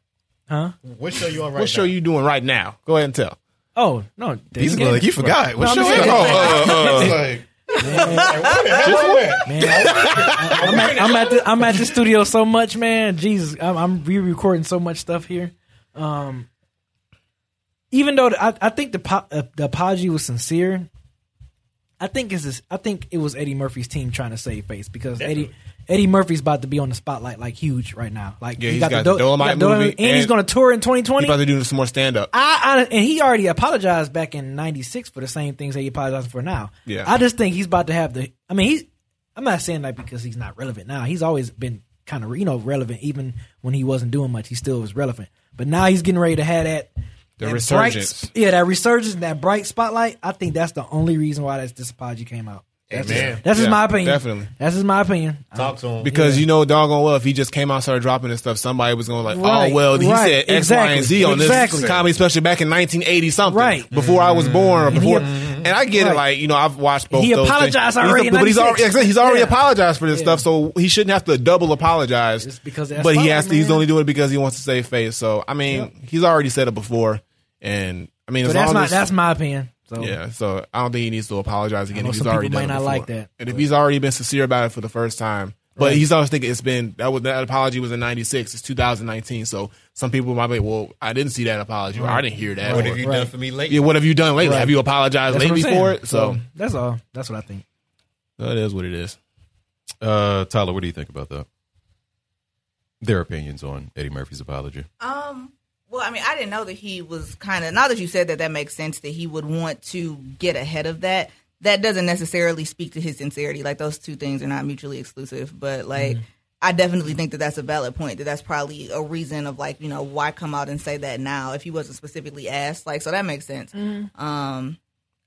Huh? What show you on right what show now? you doing right now? Go ahead and tell. Oh no, He's David like, you forgot. What No, show I'm is just it? saying- [LAUGHS] Like, Man, I'm, at, I'm at the I'm at the studio so much, man. Jesus, I'm, I'm re-recording so much stuff here. Um, even though the, I, I think the po- uh, the apology was sincere, I think it's I think it was Eddie Murphy's team trying to save face because Eddie Eddie Murphy's about to be on the spotlight like huge right now. Like Yeah, he he's got the Do- Dolomite movie, and, he's going to tour in 2020. He about to do some more stand up. I, I and he already apologized back in '96 for the same things that he apologizing for now. Yeah. I just think he's about to have the. I mean, he's. I'm not saying that because he's not relevant now. He's always been kind of you know relevant, even when he wasn't doing much. He still was relevant. But now he's getting ready to have that. The that resurgence. bright- yeah, that resurgence, that bright spotlight. I think that's the only reason why this, this apology came out. That's Amen. Just, that's just my opinion. definitely. That's just my opinion. Talk to him. Because you know, doggone well, if he just came out and started dropping this stuff, somebody was going to like, oh, Right, oh well, he right, said X, Y, exactly, and Z on exactly. this comedy, especially back in 1980 something, Right. before I was mm-hmm. born, or And he- before. and and I get it. Like you know, I've watched both. He those apologized things. already He's, but he's already, he's already Yeah. apologized for this Yeah. stuff, so he shouldn't have to double apologize. Just because but he spotlight, has to. He's only doing it because he wants to save face. So I mean, he's already said it before, and I mean, So as that's long my as that's my opinion. So yeah, so I don't think he needs to apologize again know if he's some already people done might not like that, And if he's already been sincere about it for the first time, but Right. he's always thinking it's been that was that apology was in '96. It's 2019, so some people might be, well, I didn't see that apology, or I didn't hear that. What or, have you Right. done for me lately? yeah, what have you done lately? Right. Have you apologized that's lately for it? So, that's all. That's what I think. that is what it is. Uh, Tyler, what do you think about that? Their opinions on Eddie Murphy's apology. Um. Well, I mean, I didn't know that he was kind of. Now that you said that, that makes sense that he would want to get ahead of that. That doesn't necessarily speak to his sincerity. Like those two things are not mutually exclusive. But like, mm-hmm. I definitely think that that's a valid point. That that's probably a reason of like, you know, why come out and say that now if he wasn't specifically asked. Like, so that makes sense. Mm-hmm. Um.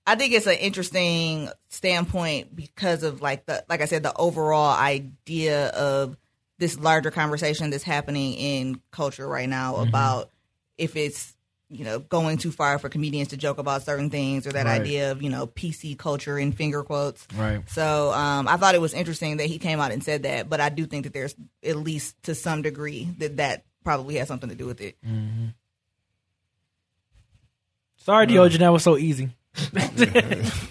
I think it's an interesting standpoint because of like the like I said the overall idea of this larger conversation that's happening in culture right now mm-hmm. about if it's you know going too far for comedians to joke about certain things or that Right. idea of you know PC culture in finger quotes. Right. So um, I thought it was interesting that he came out and said that, but I do think that there's at least to some degree that that probably has something to do with it. Sorry, Diogen, that was so easy. [LAUGHS]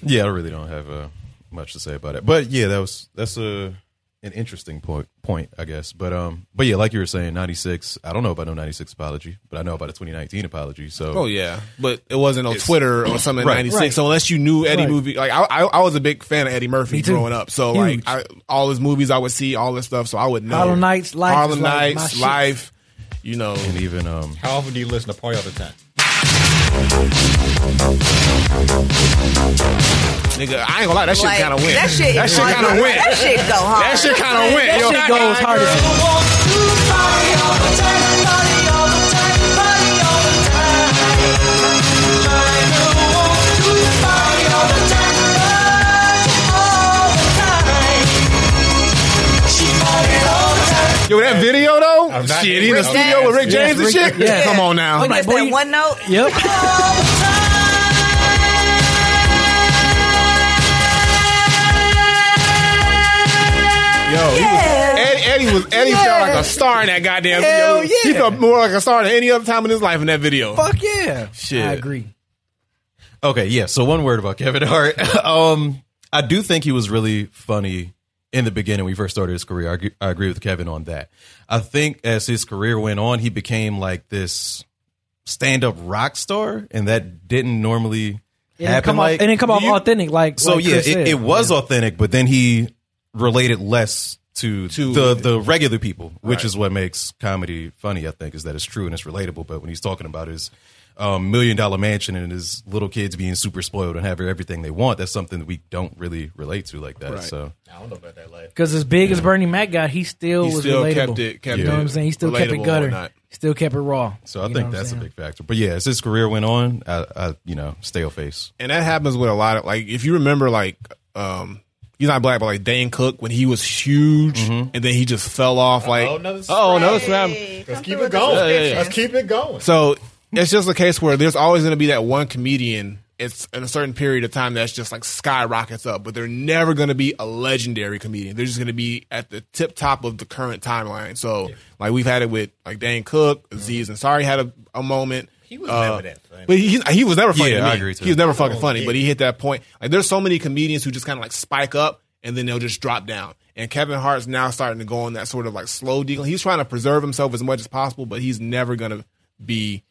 Yeah, I really don't have uh, much to say about it. But yeah, that was that's a an interesting point point, I guess. But um, but yeah, like you were saying, ninety six. I don't know about no ninety six apology, but I know about a twenty nineteen apology. So Oh yeah, but it wasn't on It's- Twitter or something in '96. Right. So unless you knew Eddie Right. movie, like I, I, I was a big fan of Eddie Murphy growing up. So Huge. like I, all his movies, I would see all this stuff. So I would know Harlem Nights, Life Harlem is like my Nights, shit. Life. You know, and even um, How often do you listen to Party All the Time? Nigga, I ain't gonna lie, that shit Like, kind of went. That shit, that is shit kind of went. That shit go hard. That shit kind of went. That yo. shit goes hard Yo, that video though, shit, in the studio with Rick James. James and Yes, shit. Rick- yeah. Come on now, When like, boy, that one note. Yep. [LAUGHS] yo, he was, Eddie, Eddie was Eddie felt like a star in that goddamn Hell video. He felt more like a star than any other time in his life in that video. Fuck yeah. Shit. I agree. Okay, yeah. So one word about Kevin Hart. [LAUGHS] um, I do think he was really funny in the beginning when he first started his career. I agree, I agree with Kevin on that. I think as his career went on, he became like this stand-up rock star, and that didn't normally It didn't happen. come like, off, it didn't come off you- authentic like So like yeah, it, it was Yeah. authentic, but then he related less to, To- the the regular people, which Right. is what makes comedy funny. I think is that it's true and it's relatable. But when he's talking about his um, million dollar mansion and his little kids being super spoiled and having everything they want, that's something that we don't really relate to like that. Right. So I don't know about that life. Because as big as Bernie Mac got, he still He was still relatable. kept it- kept you know it what I'm saying? He still kept it gutter. Still kept it raw. so I You think know what I'm that's a big factor. But yeah, as his career went on, I, I you know stale face. and that happens with a lot of like if you remember like um he's not black but like Dane Cook when he was huge mm-hmm. and then he just fell off like oh, another oh another Hey, Let's keep it going. Yeah, yeah, yeah. Let's keep it going. So it's just a case where there's always going to be that one comedian. It's in a certain period of time that's just like skyrockets up, but they're never going to be a legendary comedian. They're just going to be at the tip top of the current timeline. So like we've had it with like Dane Cook, mm-hmm. Aziz Ansari had a, a moment. He was Uh, never that funny. But he, he was never funny. Yeah, to me. I agree, too. He was never fucking Oh, funny, yeah. but he hit that point. Like there's so many comedians who just kind of like spike up and then they'll just drop down. And Kevin Hart's now starting to go on that sort of like slow decline. He's trying to preserve himself as much as possible, but he's never going to be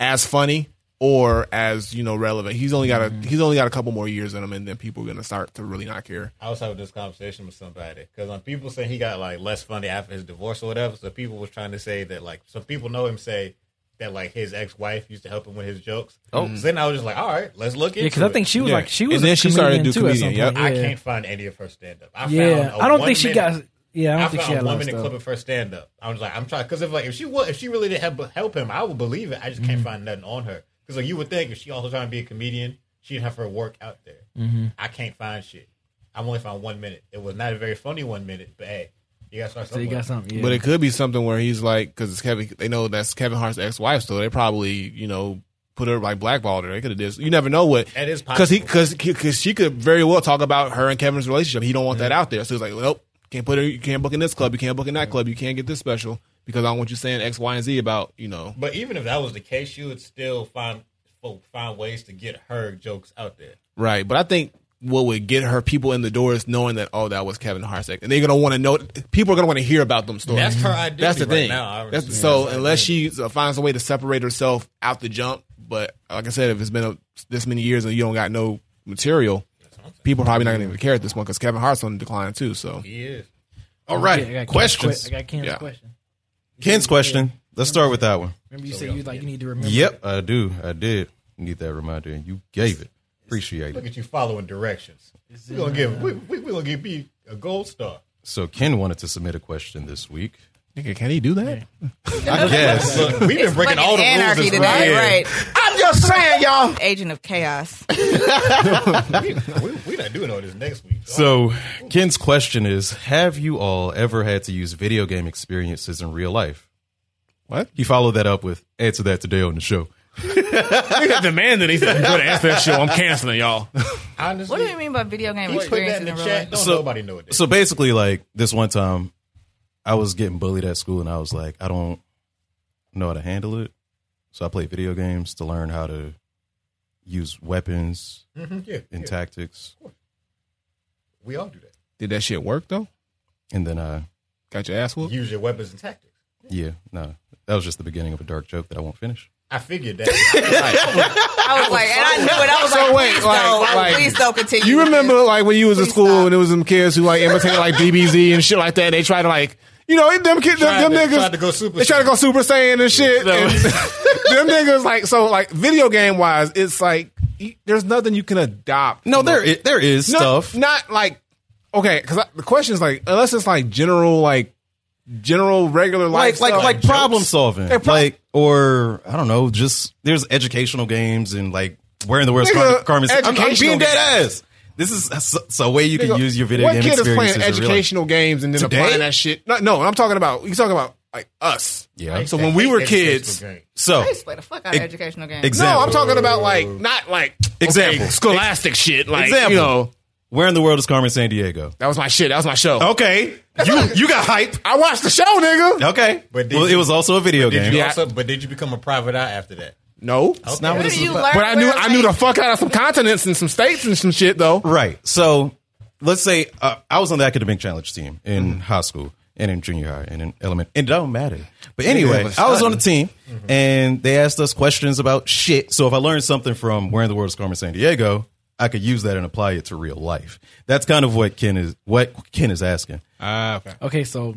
as funny or as you know relevant. He's only got a he's only got a couple more years in him, and then people are going to start to really not care. I was having this conversation with somebody because when people say he got like less funny after his divorce or whatever, so people was trying to say that like some people know him say that like his ex wife used to help him with his jokes. Oh, so then I was just like, all right, let's look into Yeah, because I think she was Yeah. like she was. And a then she started to comedian do too at comedian, some yep. point. I Yeah. can't find any of her stand up. I Yeah, found a I don't think she one-minute- got. Yeah, I don't I think she found had a one lot of minute stuff. clip of her stand up. I was like, I'm trying because if like if she would if she really did help, help him, I would believe it. I just Mm-hmm. can't find nothing on her because like you would think if she also trying to be a comedian, she'd have her work out there. Mm-hmm. I can't find shit. I've only found one minute. It was not a very funny one minute, but hey, you got to start So you got something. Yeah. But it could be something where he's like, because it's Kevin. They know that's Kevin Hart's ex-wife, so they probably you know put her like blackballed her. They could have did. You never know what That is because he because because she could very well talk about her and Kevin's relationship. He don't want that out there. So he's like, nope, can't put her. You can't book in this club. You can't book in that club. You can't get this special because I don't want you saying X, Y, and Z about you know. But even if that was the case, you would still find find ways to get her jokes out there. Right, but I think what would get her people in the doors knowing that oh that was Kevin Hart's ex, and they're gonna want to know. People are gonna want to hear about them stories. That's her idea. That's the right thing. now, That's, would- so that's unless she uh, finds a way to separate herself out the jump, but like I said, if it's been a, this many years and you don't got no material, people probably not gonna even care at this point because Kevin Hart's on decline too. So He is. All right, Yeah, I got Ken's questions. que- I got Ken's Yeah. question. Ken's question. Let's start with that one. Remember you said you like you need to remember. Yep, I do. I did need that reminder, and you gave it. Appreciate Look it. at you following directions. We're gonna give uh, we, we, we're gonna give me a gold star. So Ken wanted to submit a question this week. nigga, can he do that? [LAUGHS] I guess. Look, we've been breaking all the rules. anarchy this today, round. right? I'm just saying, y'all. Agent of chaos. [LAUGHS] we, we not doing all this next week. So Ken's question is: Have you all ever had to use video game experiences in real life? What? He followed that up with answer that today on the show. Nigga demanded he said, "Go to answer that show. I'm canceling y'all." Honestly, What do you mean by video game you put that experiences in in the real chat. life? Don't So- nobody know it. So basically, like this one time, I was getting bullied at school, and I was like, I don't know how to handle it. So I played video games to learn how to use weapons Mhm, yeah, and yeah. tactics, we all do that. Did that shit work though? and then I, Got your ass whooped? Use your weapons and tactics. yeah, no, that was just the beginning of a dark joke that I won't finish. I figured that. [LAUGHS] I was like, and I knew it. I was So like, wait, please like- don't, like- please don't continue. You remember this. like when you was in school stop. and there was some kids who like imitated like DBZ and shit like that. They try to like you know them kids, them, Tried them to- niggas. tried to go Super they try to go Super Saiyan and shit. And [LAUGHS] them niggas like so like video game wise, it's like there's nothing you can adopt. No, from there a- i- there is not, stuff. Not like okay, because the question is like unless it's like general like general regular life like like stuff, like jokes. problem solving, pro- like or I don't know, just there's educational games and like where in the world is Carmen? I'm, I'm educational being dead games. ass. This is so, so a way you can Nigga, use your video what game kid is playing experiences. in educational games and then Today? applying that shit? No, no, I'm talking about. You talking about like us? Yeah. So when we were kids, game. So I used to play the fuck out of Ex- educational games. example. no, I'm talking about like not like okay, Example. scholastic shit. Like Example. you know, Where in the world is Carmen Sandiego? that was my shit. That was my show. Okay, you you got hype. I watched the show, nigga. Okay, But did well, it was also a video Did game. you Yeah. also? But did you become a private eye after that? No, That's not what Where this is you about. learn but I knew where, I knew the like- fuck out of some continents and some states and some shit though. Right. So let's say uh, I was on the academic challenge team in Mm-hmm. high school and in junior high and in element. It don't matter. But anyway, I was on the team Mm-hmm. and they asked us questions about shit. So if I learned something from Where in the World is Carmen Sandiego, I could use that and apply it to real life. That's kind of what Ken is what Ken is asking. Ah, okay. Okay, so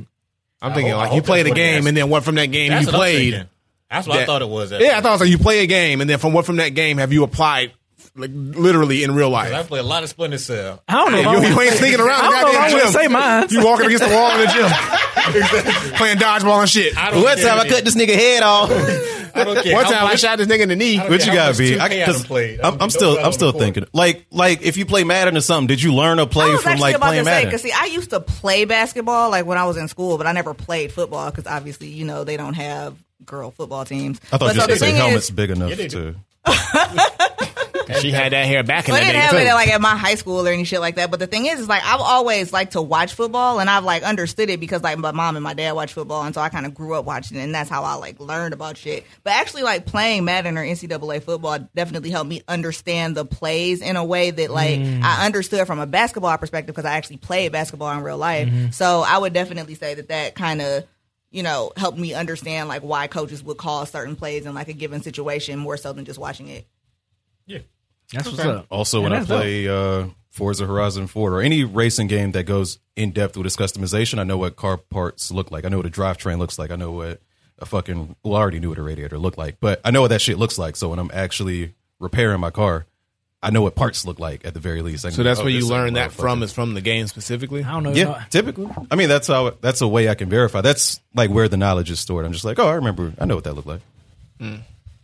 I'm thinking hope- I like hope you played a that's what it game is. and then what from that game That's you what I'm played. thinking. That's what I that- thought it was. At Yeah, I thought it was like you play a game and then from what from that game have you applied like literally in real life? I play a lot of Splinter Cell. I don't know. if you, I you wanna- ain't sneaking around I the don't know if I goddamn wanna gym. say mine. You walking against the wall in the gym, [LAUGHS] playing dodgeball and shit. I don't One care time I cut this nigga head off. [LAUGHS] I don't care. One time I shot this nigga in the knee. don't What you gotta be? 2K I Because. I'm, I'm still I'm still thinking like like if you play Madden or something, did you learn a play from like playing Madden? because see, I used to play basketball like when I was in school, but I never played football because obviously you know they don't have girl football teams. I thought but you so were the saying thing helmets is, big enough Yeah, to. [LAUGHS] [LAUGHS] She had that hair back in But the I day didn't have too. it like at my high school or any shit like that. But the thing is, is like I've always liked to watch football, and I've like understood it because like my mom and my dad watch football, and so I kind of grew up watching it, and that's how I like learned about shit. But actually, like playing Madden or NCAA football definitely helped me understand the plays in a way that like mm. I understood from a basketball perspective because I actually played basketball in real life. Mm-hmm. So I would definitely say that that kind of you know helped me understand like why coaches would call certain plays in like a given situation more so than just watching it. Yeah. That's what's up. Also, when I that's play uh, Forza Horizon 4 or any racing game that goes in depth with its customization, I know what car parts look like. I know what a drivetrain looks like. I know what a fucking well, I already knew what a radiator looked like, but I know what that shit looks like. So when I'm actually repairing my car, I know what parts look like at the very least. I can So go, that's oh, where you this is a learn that from is from the game specifically. I don't know. Yeah, typically. I mean, that's how. That's a way I can verify. That's like where the knowledge is stored. I'm just like, oh, I remember. I know what that looked like.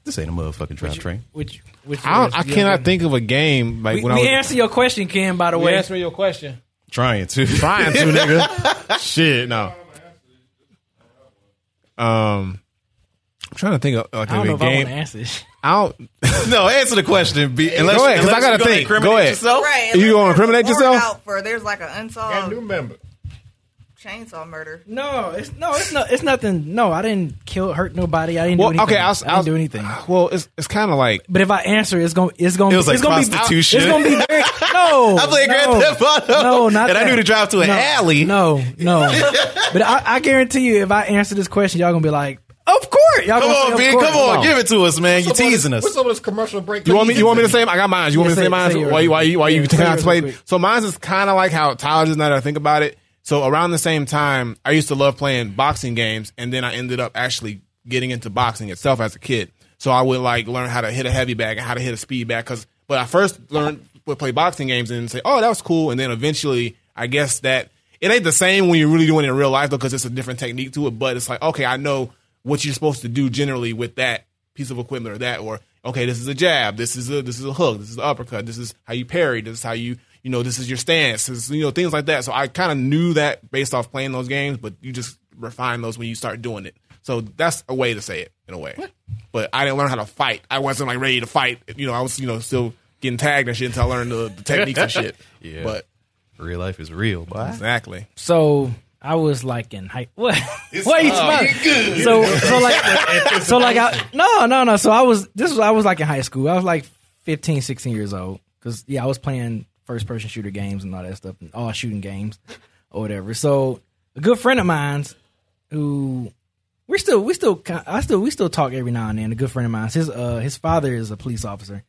This ain't a motherfucking drivetrain. Which, which I, I cannot think of a game like We, when we I was answer your question, Ken. By the way, answer your question. Trying to. [LAUGHS] Trying to, nigga. [LAUGHS] Shit, no. Um, I'm trying to think of like I don't know a if I want game. answer this. I don't. [LAUGHS] No, answer the question. Be, unless, Go ahead, 'cause I unless gotta you're gonna think. incriminate Go ahead. Yourself. Right. You gonna incriminate there's a yourself? Out for there's like an Got a unsolved new member. Chainsaw murder. No, it's no, it's not. It's nothing. No, I didn't kill, hurt nobody. I didn't Well, do anything. okay, I, was, I didn't do anything. [SIGHS] Well, it's it's kind of like But if I answer, it's gonna, it's gonna, It was it's like gonna prostitution. Be, it's gonna be very [LAUGHS] no. I played no, Grand Theft Auto. No, not And I that. knew to drive to an no, alley. No, no. [LAUGHS] but I, I guarantee you, if I answer this question, y'all gonna be like, "Of course." Y'all Come gonna say, on, "Of Come on, No. give it to us, man. You're What's this- teasing us. What's some of this commercial break? You want me? You want me to say? I got mine. You want me to say say- mine? say yours. Why you? Why you? Why you Yeah, take say out yours play? real quick. So mine is kind of like how Tyler just now that I think about it. So around the same time, I used to love playing boxing games, and then I ended up actually getting into boxing itself as a kid. So I would like learn how to hit a heavy bag and how to hit a speed bag. Because, but I first learned would play boxing games and say, "Oh, that was cool," and then eventually, I guess that it ain't the same when you're really doing it in real life because it's a different technique to it. But it's like, okay, I know what you're supposed to do generally with that piece of equipment or that, or okay, this is a jab, this is a this is a hook, this is an uppercut, this is how you parry, this is how you you know this is your stance, this is, you know things like that. So I kind of knew that based off playing those games, but you just refine those when you start doing it. So that's a way to say it in a way. But I didn't learn how to fight. I wasn't like ready to fight. You know, I was you know still getting tagged and shit until I learned the, the techniques and shit. [LAUGHS] Yeah. But Real life is real, boy. exactly. So I was like in high. [LAUGHS] What? Why are you smiling? So so like [LAUGHS] so like I no no no. So I was this was I was like in high school. I was like 15, 16 years old because yeah I was playing first person shooter games and all that stuff and all shooting games or whatever. So a good friend of mine's who we're still we still I still we still talk every now and then. A good friend of mine's his uh his father is a police officer.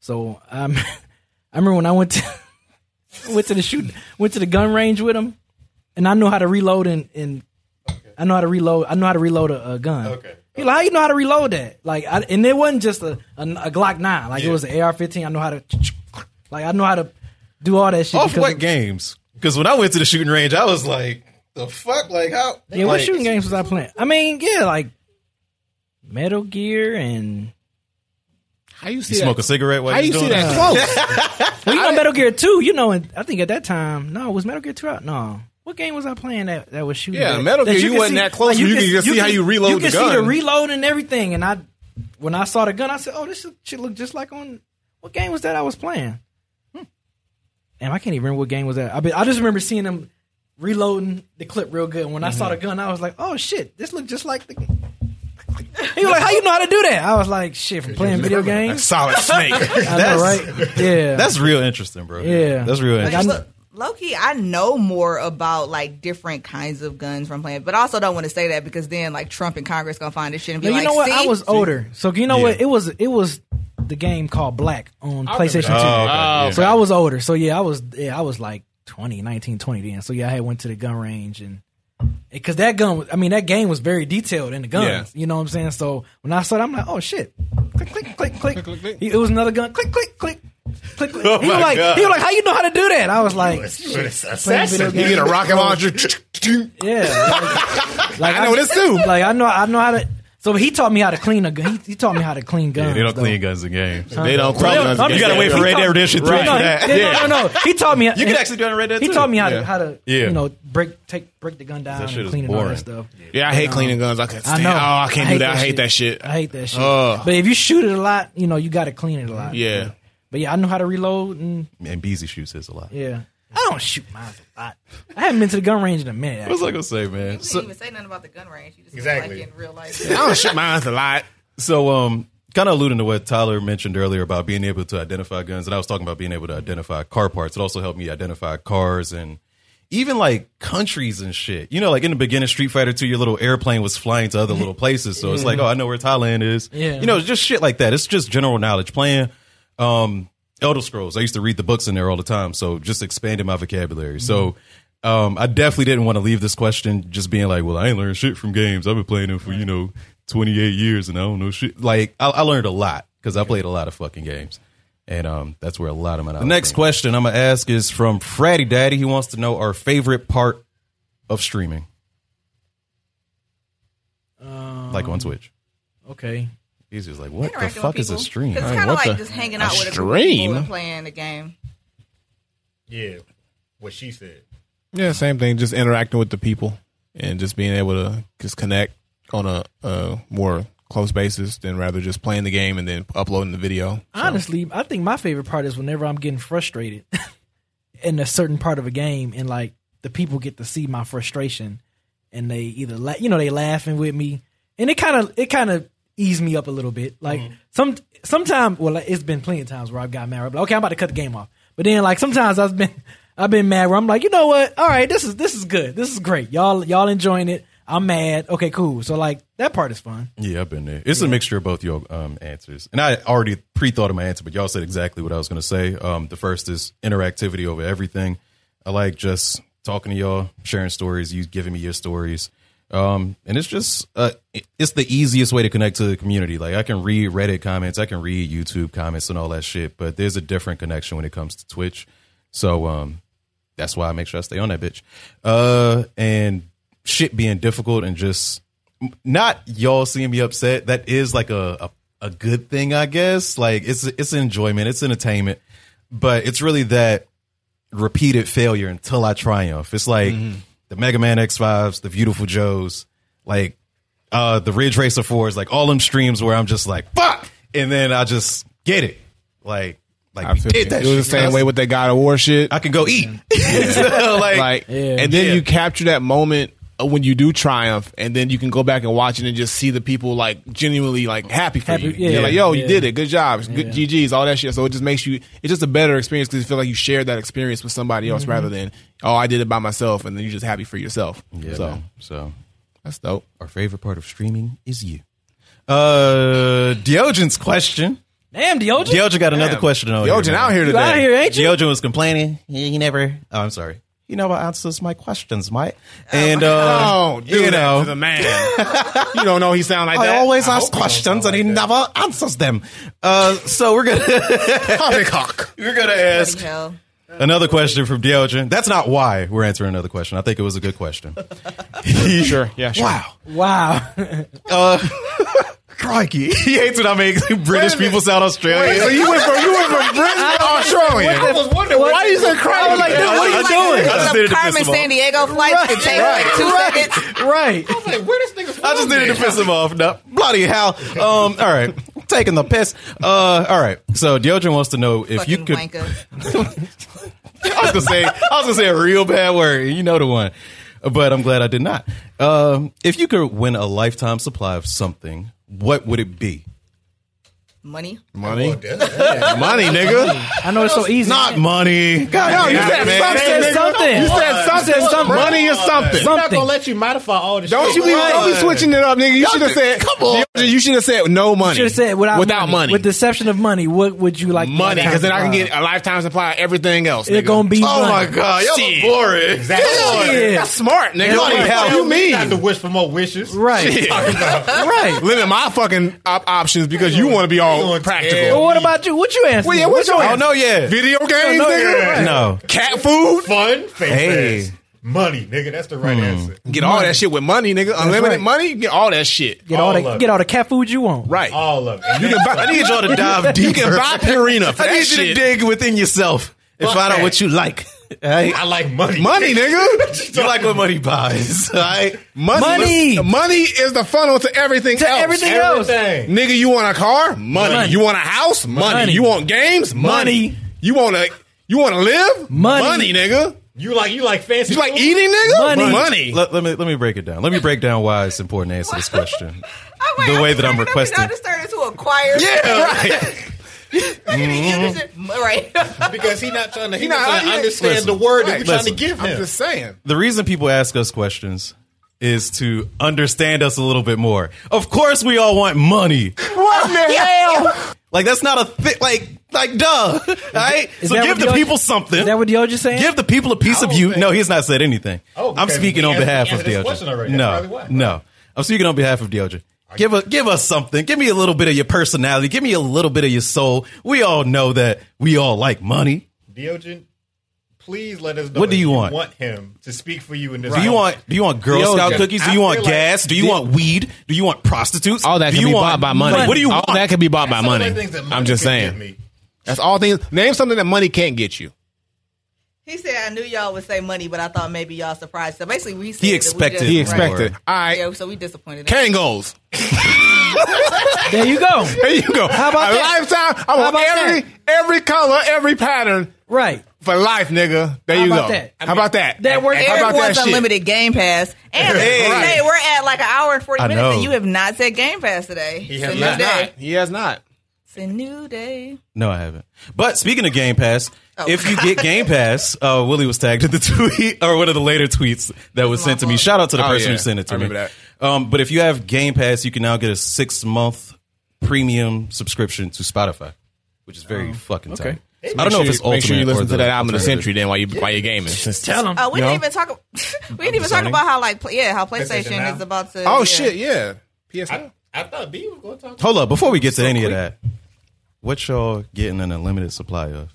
So um [LAUGHS] I remember when I went to [LAUGHS] went to the shoot went to the gun range with him and I know how to reload and, and I know how to reload. I know how to reload a, a gun. Okay. He like, how you know how to reload that? Like, I, and it wasn't just a, a, a Glock nine. Like it was an AR-15. I know how to, [TSK] like, I know how to do all that shit. Off what of- games? Because when I went to the shooting range, I was like, the fuck? Like, how? Yeah, like, what shooting games was I playing? I mean, yeah, like Metal Gear and How you You see smoke that? a cigarette while How you're you see doing that close? [LAUGHS] well, you know Metal Gear Two. You know, and I think at that time, no, was Metal Gear Two out? No. What game was I playing that, that was shooting? Yeah, that- Metal that Gear, you could wasn't that close where you could just see how you reload You the could see the gun. reload and everything. And I, when I saw the gun, I said, "Oh, this shit look just like on what game was that I was playing?" Damn, I can't even remember what game was that. I, be, I just remember seeing them reloading the clip real good. And when I saw the mm-hmm. gun, I was like, "Oh shit, this looked just like the." [LAUGHS] He was like, "How you know how to do that?" I was like, "Shit, from playing video games." Solid [LAUGHS] snake. that's know, right? Yeah, That's real interesting, bro. Yeah. That's real interesting. kn- Low key, I know more about like different kinds of guns from playing, but I also don't want to say that because then like Trump and Congress gonna find this shit and be No, you like, know what? "See? I was older, so you know Yeah. what? It was it was the game called Black on PlayStation Two. Oh, okay. Oh, yeah. So I was older. So yeah, I was yeah, I was like 20, 19, 20 then. So yeah, I had went to the gun range and because that gun, was, I mean, that game was very detailed in the guns. You know what I'm saying? So when I saw it, I'm like, oh shit, click, click, click, click. click, click. It was another gun, click, click, click. Click, click. [LAUGHS] Oh he was like, God. he was like, "How you know how to do that?" I was like, playing video You get a rocket launcher. [LAUGHS] "Yeah." Like, like [LAUGHS] I know this too. Like I know, I know how to. So he taught me how to clean a gun. He, he taught me how to clean guns. Yeah, they don't though. clean guns in games. They don't Well, call guns I'm You gotta wait for He Red taught- Dead Redemption 3 No, for no, that. he- no, no, no. He taught me. You can actually do it in Red Dead He too. taught me how Yeah. to how to Yeah. you know break take break the gun down That and clean it and all that stuff. Yeah, I hate cleaning guns. I can't I stand. know. Oh, I can't do that. I hate that shit. I hate that shit. Ugh. But if you shoot it a lot, you know you got to clean it a lot. Yeah. But yeah, I know how to reload and And Beezy shoots his a lot. yeah. I don't shoot mine a lot. I haven't been to the gun range in a minute. What was I gonna say, man? You didn't even say nothing about the gun range. You just Exactly. like in real life. [LAUGHS] I don't shoot mine a lot. So, um, kind of alluding to what Tyler mentioned earlier about being able to identify guns, and I was talking about being able to identify car parts. It also helped me identify cars and even like countries and shit. You know, like in the beginning, Street Fighter Two, your little airplane was flying to other little [LAUGHS] places, so it's like, oh, I know where Thailand is. Yeah. you know, just shit like that. It's just general knowledge. Playing um, Elder Scrolls, I used to read the books in there all the time, so just expanding my vocabulary. So. Um, I definitely didn't want to leave this question just being like, well, I ain't learned shit from games. I've been playing them for, you know, 28 years and I don't know shit. Like, I, I learned a lot because I played a lot of fucking games. And um, that's where a lot of my. The next question I'm going to ask is from Fratty Daddy. He wants to know our favorite part of streaming. like on Twitch. Okay. He's just like, what the Interacting fuck is a people. stream? 'Cause It's Hey, kind of what like the- just hanging out with a group of stream? people and playing the game. Yeah, what she said. Yeah, same thing. Just interacting with the people and just being able to just connect on a, a more close basis than rather just playing the game and then uploading the video. Honestly, I think my favorite part is whenever I'm getting frustrated [LAUGHS] in a certain part of a game, and like the people get to see my frustration, and they either la- you know they laughing with me, and it kind of it kind of ease me up a little bit. Like some sometimes, well, it's been plenty of times where I've got mad. like, okay, I'm about to cut the game off, but then like sometimes I've been [LAUGHS] I've been mad where I'm like, you know what? All right, this is this is good. This is great. Y'all y'all enjoying it. I'm mad. Okay, cool. So like that part is fun. Yeah, I've been there. It's a mixture of both your um, answers, and I already pre-thought of my answer, but y'all said exactly what I was going to say. Um, the first is interactivity over everything. I like just talking to y'all, sharing stories, you giving me your stories, um, and it's just uh, it's the easiest way to connect to the community. Like I can read Reddit comments, I can read YouTube comments, and all that shit, but there's a different connection when it comes to Twitch. So um, that's why I make sure I stay on that bitch. Uh, and shit being difficult and just not y'all seeing me upset. That is like a, a, a good thing, I guess. Like it's it's enjoyment, it's entertainment, but it's really that repeated failure until I triumph. It's like the Mega Man X fives, the Viewtiful Joes, like uh the Ridge Racer fours, like all them streams where I'm just like fuck, and then I just get it, like like I we feel did that it was shit. the same way with that God of War shit. I can go eat. [LAUGHS] [LAUGHS] So, like, like, Yeah. and then Yeah. you capture that moment uh, when you do triumph, and then you can go back and watch it and just see the people like genuinely like happy for Happy- you. yeah. You're like, yo, you did it, good job, good Yeah. GGs, all that shit. So it just makes you, it's just a better experience because you feel like you shared that experience with somebody Mm-hmm. else rather than, oh, I did it by myself, and then you're just happy for yourself. yeah, so man. so that's dope. our favorite part of streaming is you. Uh, Diogen's question. Damn, Diogen. Diogen got another Damn. question on Yogen here. out here You today. out here, ain't you? Diogen was complaining. He, he never. Oh, I'm sorry. He never answers my questions, Mike. And [LAUGHS] uh, Oh, do you know, the man. you don't know he sound like I that. always I ask hope he don't questions sound and he like never answers them. Uh, so we're gonna Poppycock. [LAUGHS] we're gonna ask Bloody hell. Another question from Diogen. That's not why we're answering another question. I think it was a good question. [LAUGHS] Sure, yeah, sure. Wow. Wow. Uh, [LAUGHS] crikey. He hates when I make British people sound Australian. So you went from you went from Britain to Australian. I was wondering What- why you say crazy? I was like, dude, what are you I- doing? I just Some needed to piss Carmen him off. San Diego flights could take like two right, seconds. right. like, where this nigga I just from needed to piss him off. No, bloody hell. Um, all right, [LAUGHS] taking the piss. Uh, all right. So Diogen wants to know if you could. [LAUGHS] I was gonna say. I was gonna say a real bad word. You know the one, but I'm glad I did not. Um, if you could win a lifetime supply of something, what would it be? Money. Money, Oh, that's- money, nigga. I know it's so easy. Not money. God No, you said man. something. said something. You said something. said something. Money is something. We're not gonna let you modify all the Don't shit. you be don't be switching it up, nigga. You should have said. come on. You should have said no money. Should have said without, without money. With the exception of money, what would you like? money, because then I can get a lifetime supply of everything else. It's gonna be. Oh my god, y'all Shit. boring. Exactly. Yeah. That's smart, nigga. Bloody What hell. you mean? Not to wish for more wishes. Right. [LAUGHS] right. Limit my fucking options because you want to be all You want practical. to- Well, what about you? What you answer? Well, yeah, what's your Oh answer? no, yeah. Video games, no, nigga? yeah. No. Cat food? Fun, face Hey. ass. Money, nigga. That's the right hmm. answer. Get all that shit with money, nigga. Unlimited right. money, get all that shit. Get all, All the get all the cat food you want. Right. All of it. You can buy, I need y'all to dive deep. you can buy Purina for I that need you to dig within yourself and find out what you like. Right? I like money. Money, [LAUGHS] nigga. You like what money buys, right? Money. Money. Money is the funnel to everything To else. everything else. Nigga, you want a car? Money. Money. You want a house? Money. Money. You want games? Money. Money. You want to you want to live? Money. Money, nigga. You like you like fancy. You like food? eating, nigga? Money. Money. Let, let me let me break it down. Let me break down why it's important to answer this [LAUGHS] question. Oh, I'm like, The way I'm that I'm turning up requesting. and I just turned into a choir. Yeah, right. [LAUGHS] Mm-hmm. [LAUGHS] right. because he not trying to. He, He not, not- trying to understand listen. the word that Right. we're trying Listen. to give him. I'm just saying. The reason people ask us questions is to understand us a little bit more. Of course, we all want money. What the hell? Like that's not a thing. Like like duh, right? Is so give the Diogen- people something. Is that what Diogen's saying? Give the people a piece of oh, you. think- No, he's not said anything. Oh, I'm speaking on behalf of answered this Diogen. question already. That's No, no. I'm speaking on behalf of Diogen. Give a, give us something. Give me a little bit of your personality. Give me a little bit of your soul. We all know that we all like money. Diogen, please let us know. What do you want? Want him to speak for you in this? Do you want do you want Girl Diogen. Scout cookies? Do I you want feel like- gas? Do you Di- want weed? Do you want prostitutes? All that do can you be want bought by money. What do you All want? that can be bought by Some money. the things that money I'm just saying. me. That's all things. Name something that money can't get you. He said, "I knew y'all would say money, but I thought maybe y'all surprised." So basically, we said He that we expected just- He Right. expected. All right. Yeah, so we disappointed. Kangols. [LAUGHS] There you go. There you go. How about a that? lifetime? I How want about every that? every color, every pattern Right. for life, nigga. There How you about go. that? How about that? That works. How Eric about that wants shit? unlimited Game Pass. And Hey. hey, we're at like an hour and 40 minutes, and you have not said Game Pass today. He has a He new has day. not. He has not. It's a new day. No, I haven't. But speaking of Game Pass, Oh. if you get Game Pass, [LAUGHS] uh, Willie was tagged in the tweet or one of the later tweets that was sent to me. Shout out to the Oh, person yeah. who sent it to I me. remember Um, but if you have Game Pass, you can now get a six month premium subscription to Spotify, which is very fucking okay. tight. I don't know if it's ultimate. Make sure you listen to that album of the century then while you while you're gaming. Just tell them. Oh, we didn't know? even talk. [LAUGHS] we didn't even talk about how like yeah, how PlayStation PlayStation is about to. Oh yeah. shit, yeah. PS I, I thought B was going to talk. Hold up, before we get to any of that, what y'all getting an unlimited supply of?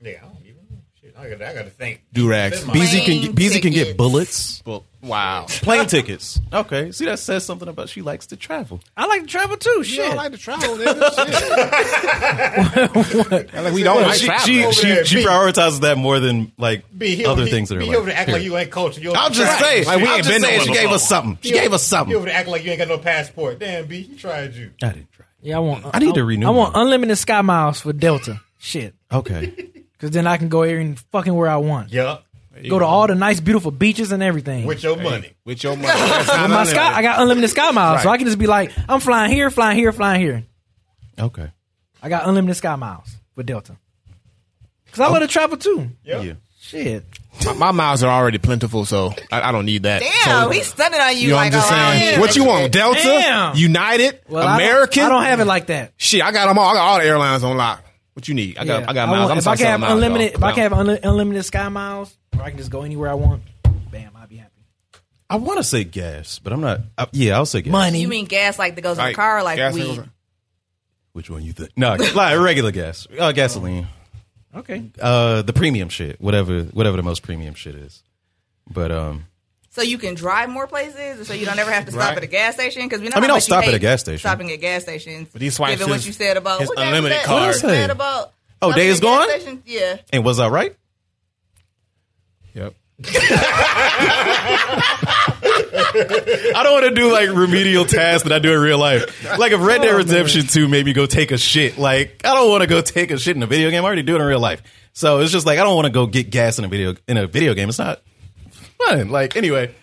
Yeah, I don't even know. Shit, I got, I got to think. Do-rags. That's my- Beezy can Plane Beezy can get tickets. bullets, Well, wow. plane [LAUGHS] tickets. Okay, see that says something about she likes to travel. I like to travel too. You Shit. don't like to travel, nigga. Shit. [LAUGHS] like we don't like she, travel. she, she, there, she B. prioritizes that more than like B, he other over, things that are B, like. he over to act like you ain't culture. You over I'll to just try. say, Like, we I'll ain't just been say nowhere she gave before. us something. She gave over- us something. You over to act like you ain't got no passport. Damn, B, he tried you. I didn't try. Yeah, I want. I need to renew I want mine. unlimited sky miles for Delta. Shit, Okay. [LAUGHS] because then I can go here and fucking where I want. Yup. Go to all the nice, beautiful beaches and everything. With your money. with your money. With my sky, I got unlimited sky miles, so I can just be like, I'm flying here, flying here, flying here. Okay. I got unlimited sky miles with Delta. Cause I oh. love to travel too. Yep. Yeah. Shit. My, my miles are already plentiful, so I, I don't need that. Damn, So, he's stunning on you. you know, like, I'm just oh, saying. What you want? Delta, Damn. United, Well, I don't- American. I don't, have it like that. Shit, I got them all. I got all the airlines on lock. What you need? I got. Yeah. I got miles. want- I'm if I sorry, can have miles, unlimited, y'all. if I can have unli- unlimited sky miles, or I can just go anywhere I want, bam, I'll be happy. I want to say gas, but I'm not. Uh, yeah, I'll say gas. Money. You mean gas like that goes in Like, the car, or like gas weed? goes- Which one you think? No, [LAUGHS] like regular gas, uh, gasoline, Okay. uh, the premium shit, whatever, whatever the most premium shit is. But um, So you can drive more places, so you don't ever have to stop Right. at a gas station. Because we know I mean, how I'll much you stop at hate a gas station. Stopping at gas stations. But he swipes Given what his- you said about his what that was unlimited that- card. What you did I say? said about Oh, stopping Days at gas Gone? stations? Yeah. and was I right? Yep. [LAUGHS] [LAUGHS] I don't want to do like remedial tasks that I do in real life. Like if Red Oh, Dead Redemption 2 made me go take a shit, like I don't want to go take a shit in a video game. I already do it in real life. So it's just like I don't want to go get gas in a video in a video game. It's not fun. Like anyway.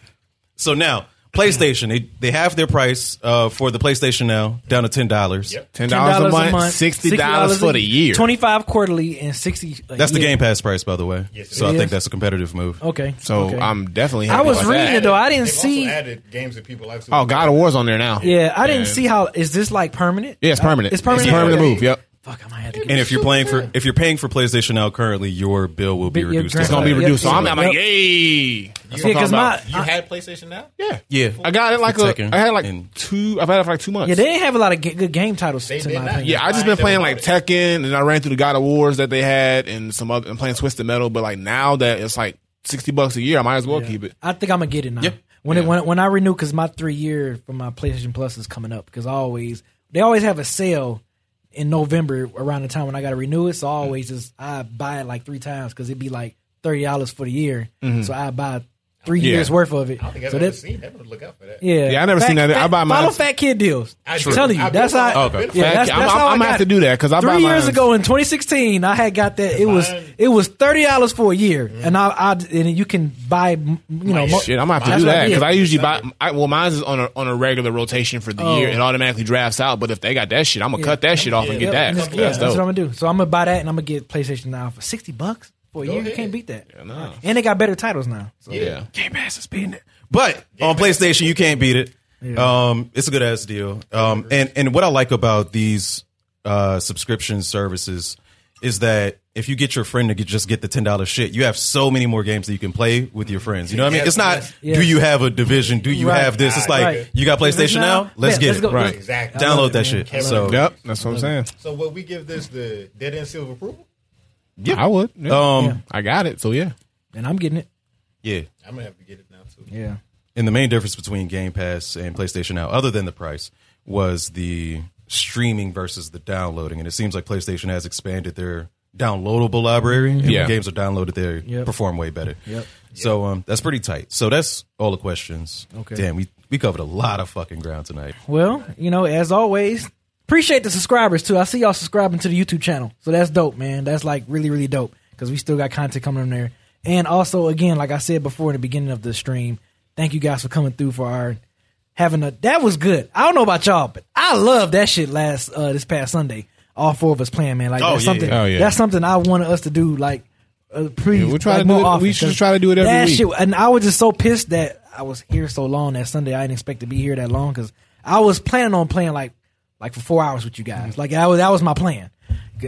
So now PlayStation, they they have their price uh, for the PlayStation now down to ten dollars. Yep. Ten dollars a month, sixty dollars for the year. Twenty five quarterly and sixty. a That's the year. Game Pass price, by the way. Yes, it so I is. think that's a competitive move. Okay. So okay. I'm definitely. I was about reading that. it though. I didn't They've see. also added games that people like. Oh, God of War's on there now. Yeah, I didn't And- see how. Is this like permanent? Yeah, it's permanent. It's permanent. It's a permanent Okay. move. Yep. Fuck, I might have to get. And if you're playing for if you're paying for PlayStation now currently, your bill will be But your reduced. grand- It's gonna be Yep. reduced. So I'm, I'm like, Yep. yay. That's what I'm talking 'cause my- about. You had PlayStation now? yeah. Yeah. I got it like For a. Tekken I had like and- two. I've had it for like two months. Yeah, they didn't have a lot of ga- good game titles. They to did my not. opinion. Yeah, I just been playing like Tekken, and I ran through the God of Wars that they had, and some other, and playing Twisted Metal. But like now that it's like sixty bucks a year, I might as well keep it. I think I'm gonna get it now. Yeah. When it when, when I renew, because my three year for my PlayStation Plus is coming up. Because I always they always have a sale in November around the time when I got to renew it. So I always just I buy it like three times because it'd be like thirty dollars for the year. Mm-hmm. So I buy three Yeah. years worth of it. I don't think I've so ever that, seen that. I'm gonna look out for that. yeah, Yeah, I never seen that. I buy mine- Follow Fat Kid deals. I I'm telling you, I've how. following- Okay. Yeah, following- that's, I'm- that's I'm- how I I'm gonna have to it. do that 'cause I three buy years mine- ago in 2016, I had got that. It was it was thirty dollars for a year, Mm-hmm. and I, I and you can buy you know mo- Shit, I'm gonna have to do that because I usually buy. I, well, mine is on a on a regular rotation for the Oh. year. It automatically drafts out. But if they got that shit, I'm gonna cut that shit off and get that. That's yeah, that's dope. what I'm gonna do. So I'm gonna buy that, and I'm gonna get PlayStation now for sixty bucks for a year. You ahead. can't beat that. no. And they got better titles now. So. Yeah. Game Pass is beating it. But on PlayStation, you can't beat it. Um, it's a good ass deal. Um, and and what I like about these uh, subscription services is that if you get your friend to get, just get the ten dollars shit, you have so many more games that you can play with your friends. You know what I mean? It's not Yes. do you have a division? Do you Right. have this? It's like Right. you got PlayStation Now? now. Let's Yeah, get let's it. go. Right. Exactly. Download that it, shit. So Yep, that's what I'm saying. So, what we give this the dead end seal of approval? I would. Yeah. um, I got it. So yeah. And I'm getting it. yeah. I'm gonna have to get it now too. Yeah. And the main difference between Game Pass and PlayStation Now, other than the price, was the streaming versus the downloading. And it seems like PlayStation has expanded their downloadable library. And Yeah. when games are downloaded, they Yep. perform way better. Yep. So um, that's pretty tight. So that's all the questions. Okay. Damn, we We covered a lot of fucking ground tonight. Well, you know, as always, appreciate the subscribers too. I see y'all subscribing to the YouTube channel, so that's dope, man. That's like really, really dope because we still got content coming on there. And also, again, like I said before in the beginning of the stream, thank you guys for coming through for our having a that was good. I don't know about y'all, but I love that shit last uh this past Sunday. All four of us playing, man. Like Oh, that's yeah, something. yeah. Oh, yeah. That's something I wanted us to do. Like, uh, pretty. Yeah, we'll try like, to do more it- often, we should 'cause try to do it every that week. Shit, and I was just so pissed that I was here so long that Sunday. I didn't expect to be here that long because I was planning on playing like like for four hours with you guys. Like that was that was my plan.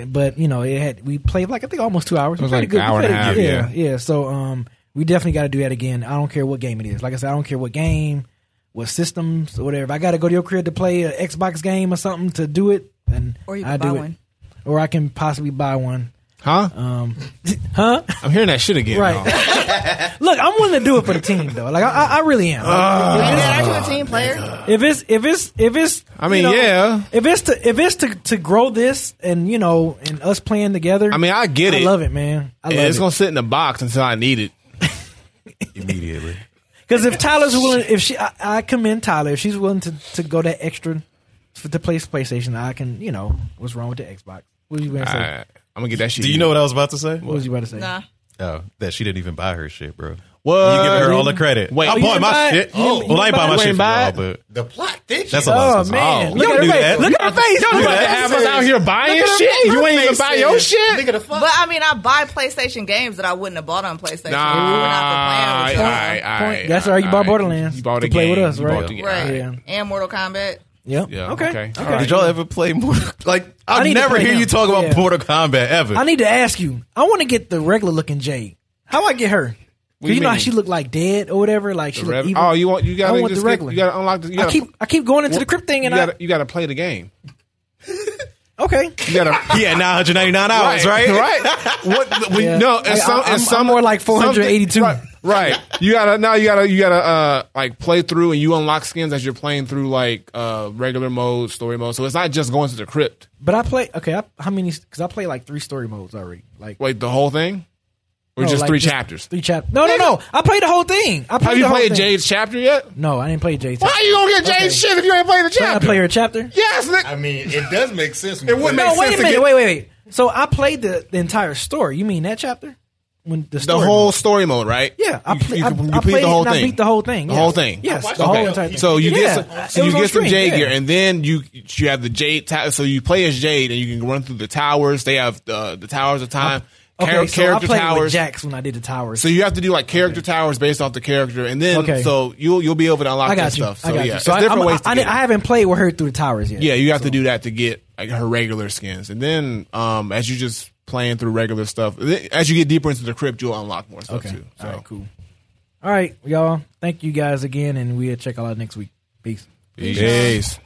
But you know, it had we played like I think almost two hours. It was like played an hour and a half, yeah, yeah. So um, we definitely got to do that again. I don't care what game it is. Like I said, I don't care what game, what systems or whatever. If I got to go to your crib to play an Xbox game or something to do it, then Or you I buy do one. it. Or I can possibly buy one. Huh? Um, [LAUGHS] huh? I'm hearing that shit again. Right. [LAUGHS] Look, I'm willing to do it for the team though. Like I, I, I really am. Like, if, it's, Are you a team player? if it's if it's if it's I mean, you know, yeah. If it's to if it's to to grow this and you know and us playing together. I mean, I get I it. I love it, man. I love it's it. gonna sit in the box until I need it. [LAUGHS] Immediately. Because if Tyler's willing, if she, I, I commend Tyler. If she's willing to, to go that extra for to play PlayStation, I can. You know, what's wrong with the Xbox? What was you gonna say? I, I'm gonna get that shit. Do you know what I was about to say? what was you about to say? Nah. Oh, that she didn't even buy her shit, bro. What? You giving her all the credit. Wait, I oh, bought my buy shit. You well, I ain't buy buy my shit You for y'all, but The plot thickens. that's a Oh lot. man, Oh, look you at her face. that. Look at her face. do Look that. at Have us out here buying shit? You ain't even buy your shit. Nigga, the fuck. But I mean, I buy PlayStation games that I wouldn't have bought on PlayStation. Nah, if we were not for playing with y'all. aight, aight, Point. That's why you bought. Borderlands You bought to play with us, right? Right. Yeah. And Mortal Kombat. Yep. Yeah, okay. okay. Okay. Did y'all ever play Mortal? [LAUGHS] Like, I need never play hear him. you talk about Yeah. Mortal Kombat ever. I need to ask you. I want to get the regular looking Jade. How I get her? What 'Cause you you know how she looked like dead or whatever. Like she looked rev- evil. oh, you want you gotta want just the get- regular. you gotta unlock. The, you gotta, I keep I keep going into the crypt thing and you I gotta, you gotta play the game. [LAUGHS] okay. You gotta. yeah, 999 hours, right? right. What? When, Yeah. No, it's I- some. I'm- it's some I'm more like 482. Right, right. You gotta now. You gotta. You gotta uh like play through and you unlock skins as you're playing through like uh regular mode, story mode. So it's not just going to the crypt. But I play okay. I, how many? Because I play like three story modes already. Like Wait, the whole thing, or no, just like three chapters? Three chapters. No, no, no. I played the whole thing. I played Have you the whole played thing. Jade's chapter yet? No, I didn't play Jade's. Why are you gonna get Jade's Okay. shit if you ain't played the Can I chapter? play her chapter? Yes, nigga. I mean, it does make sense. It would play make No, wait a to minute. get- Wait, wait, wait. So I played the, the entire story. You mean that chapter? When the the story whole mode. story mode, right? Yeah, I, You- play, you, I, you I beat played the whole it and thing. I beat the whole thing. The yeah. whole thing. Yes, the whole Okay. entire thing. So you Yeah, get it some, so was you on get some stream, Jade yeah. gear, and then you you have the Jade. Ta- so you play as Jade, and you can run through the towers. They have the the towers of time, Okay, char- so I character played with towers. Jax when I did the towers. So you have to do like character towers based off the character, and then Okay. so you'll you'll be able to unlock I that you. stuff. So I got yeah, you. So it's I, different I'm- ways to I, get I it. haven't played with her through the towers yet. Yeah, you have to do that to get like her regular skins, and then um as you just playing through regular stuff, as you get deeper into the crypt, you'll unlock more stuff Okay. too. So. All right. Cool. All right, y'all. Thank you guys again, and we'll check y'all out next week. Peace. Peace.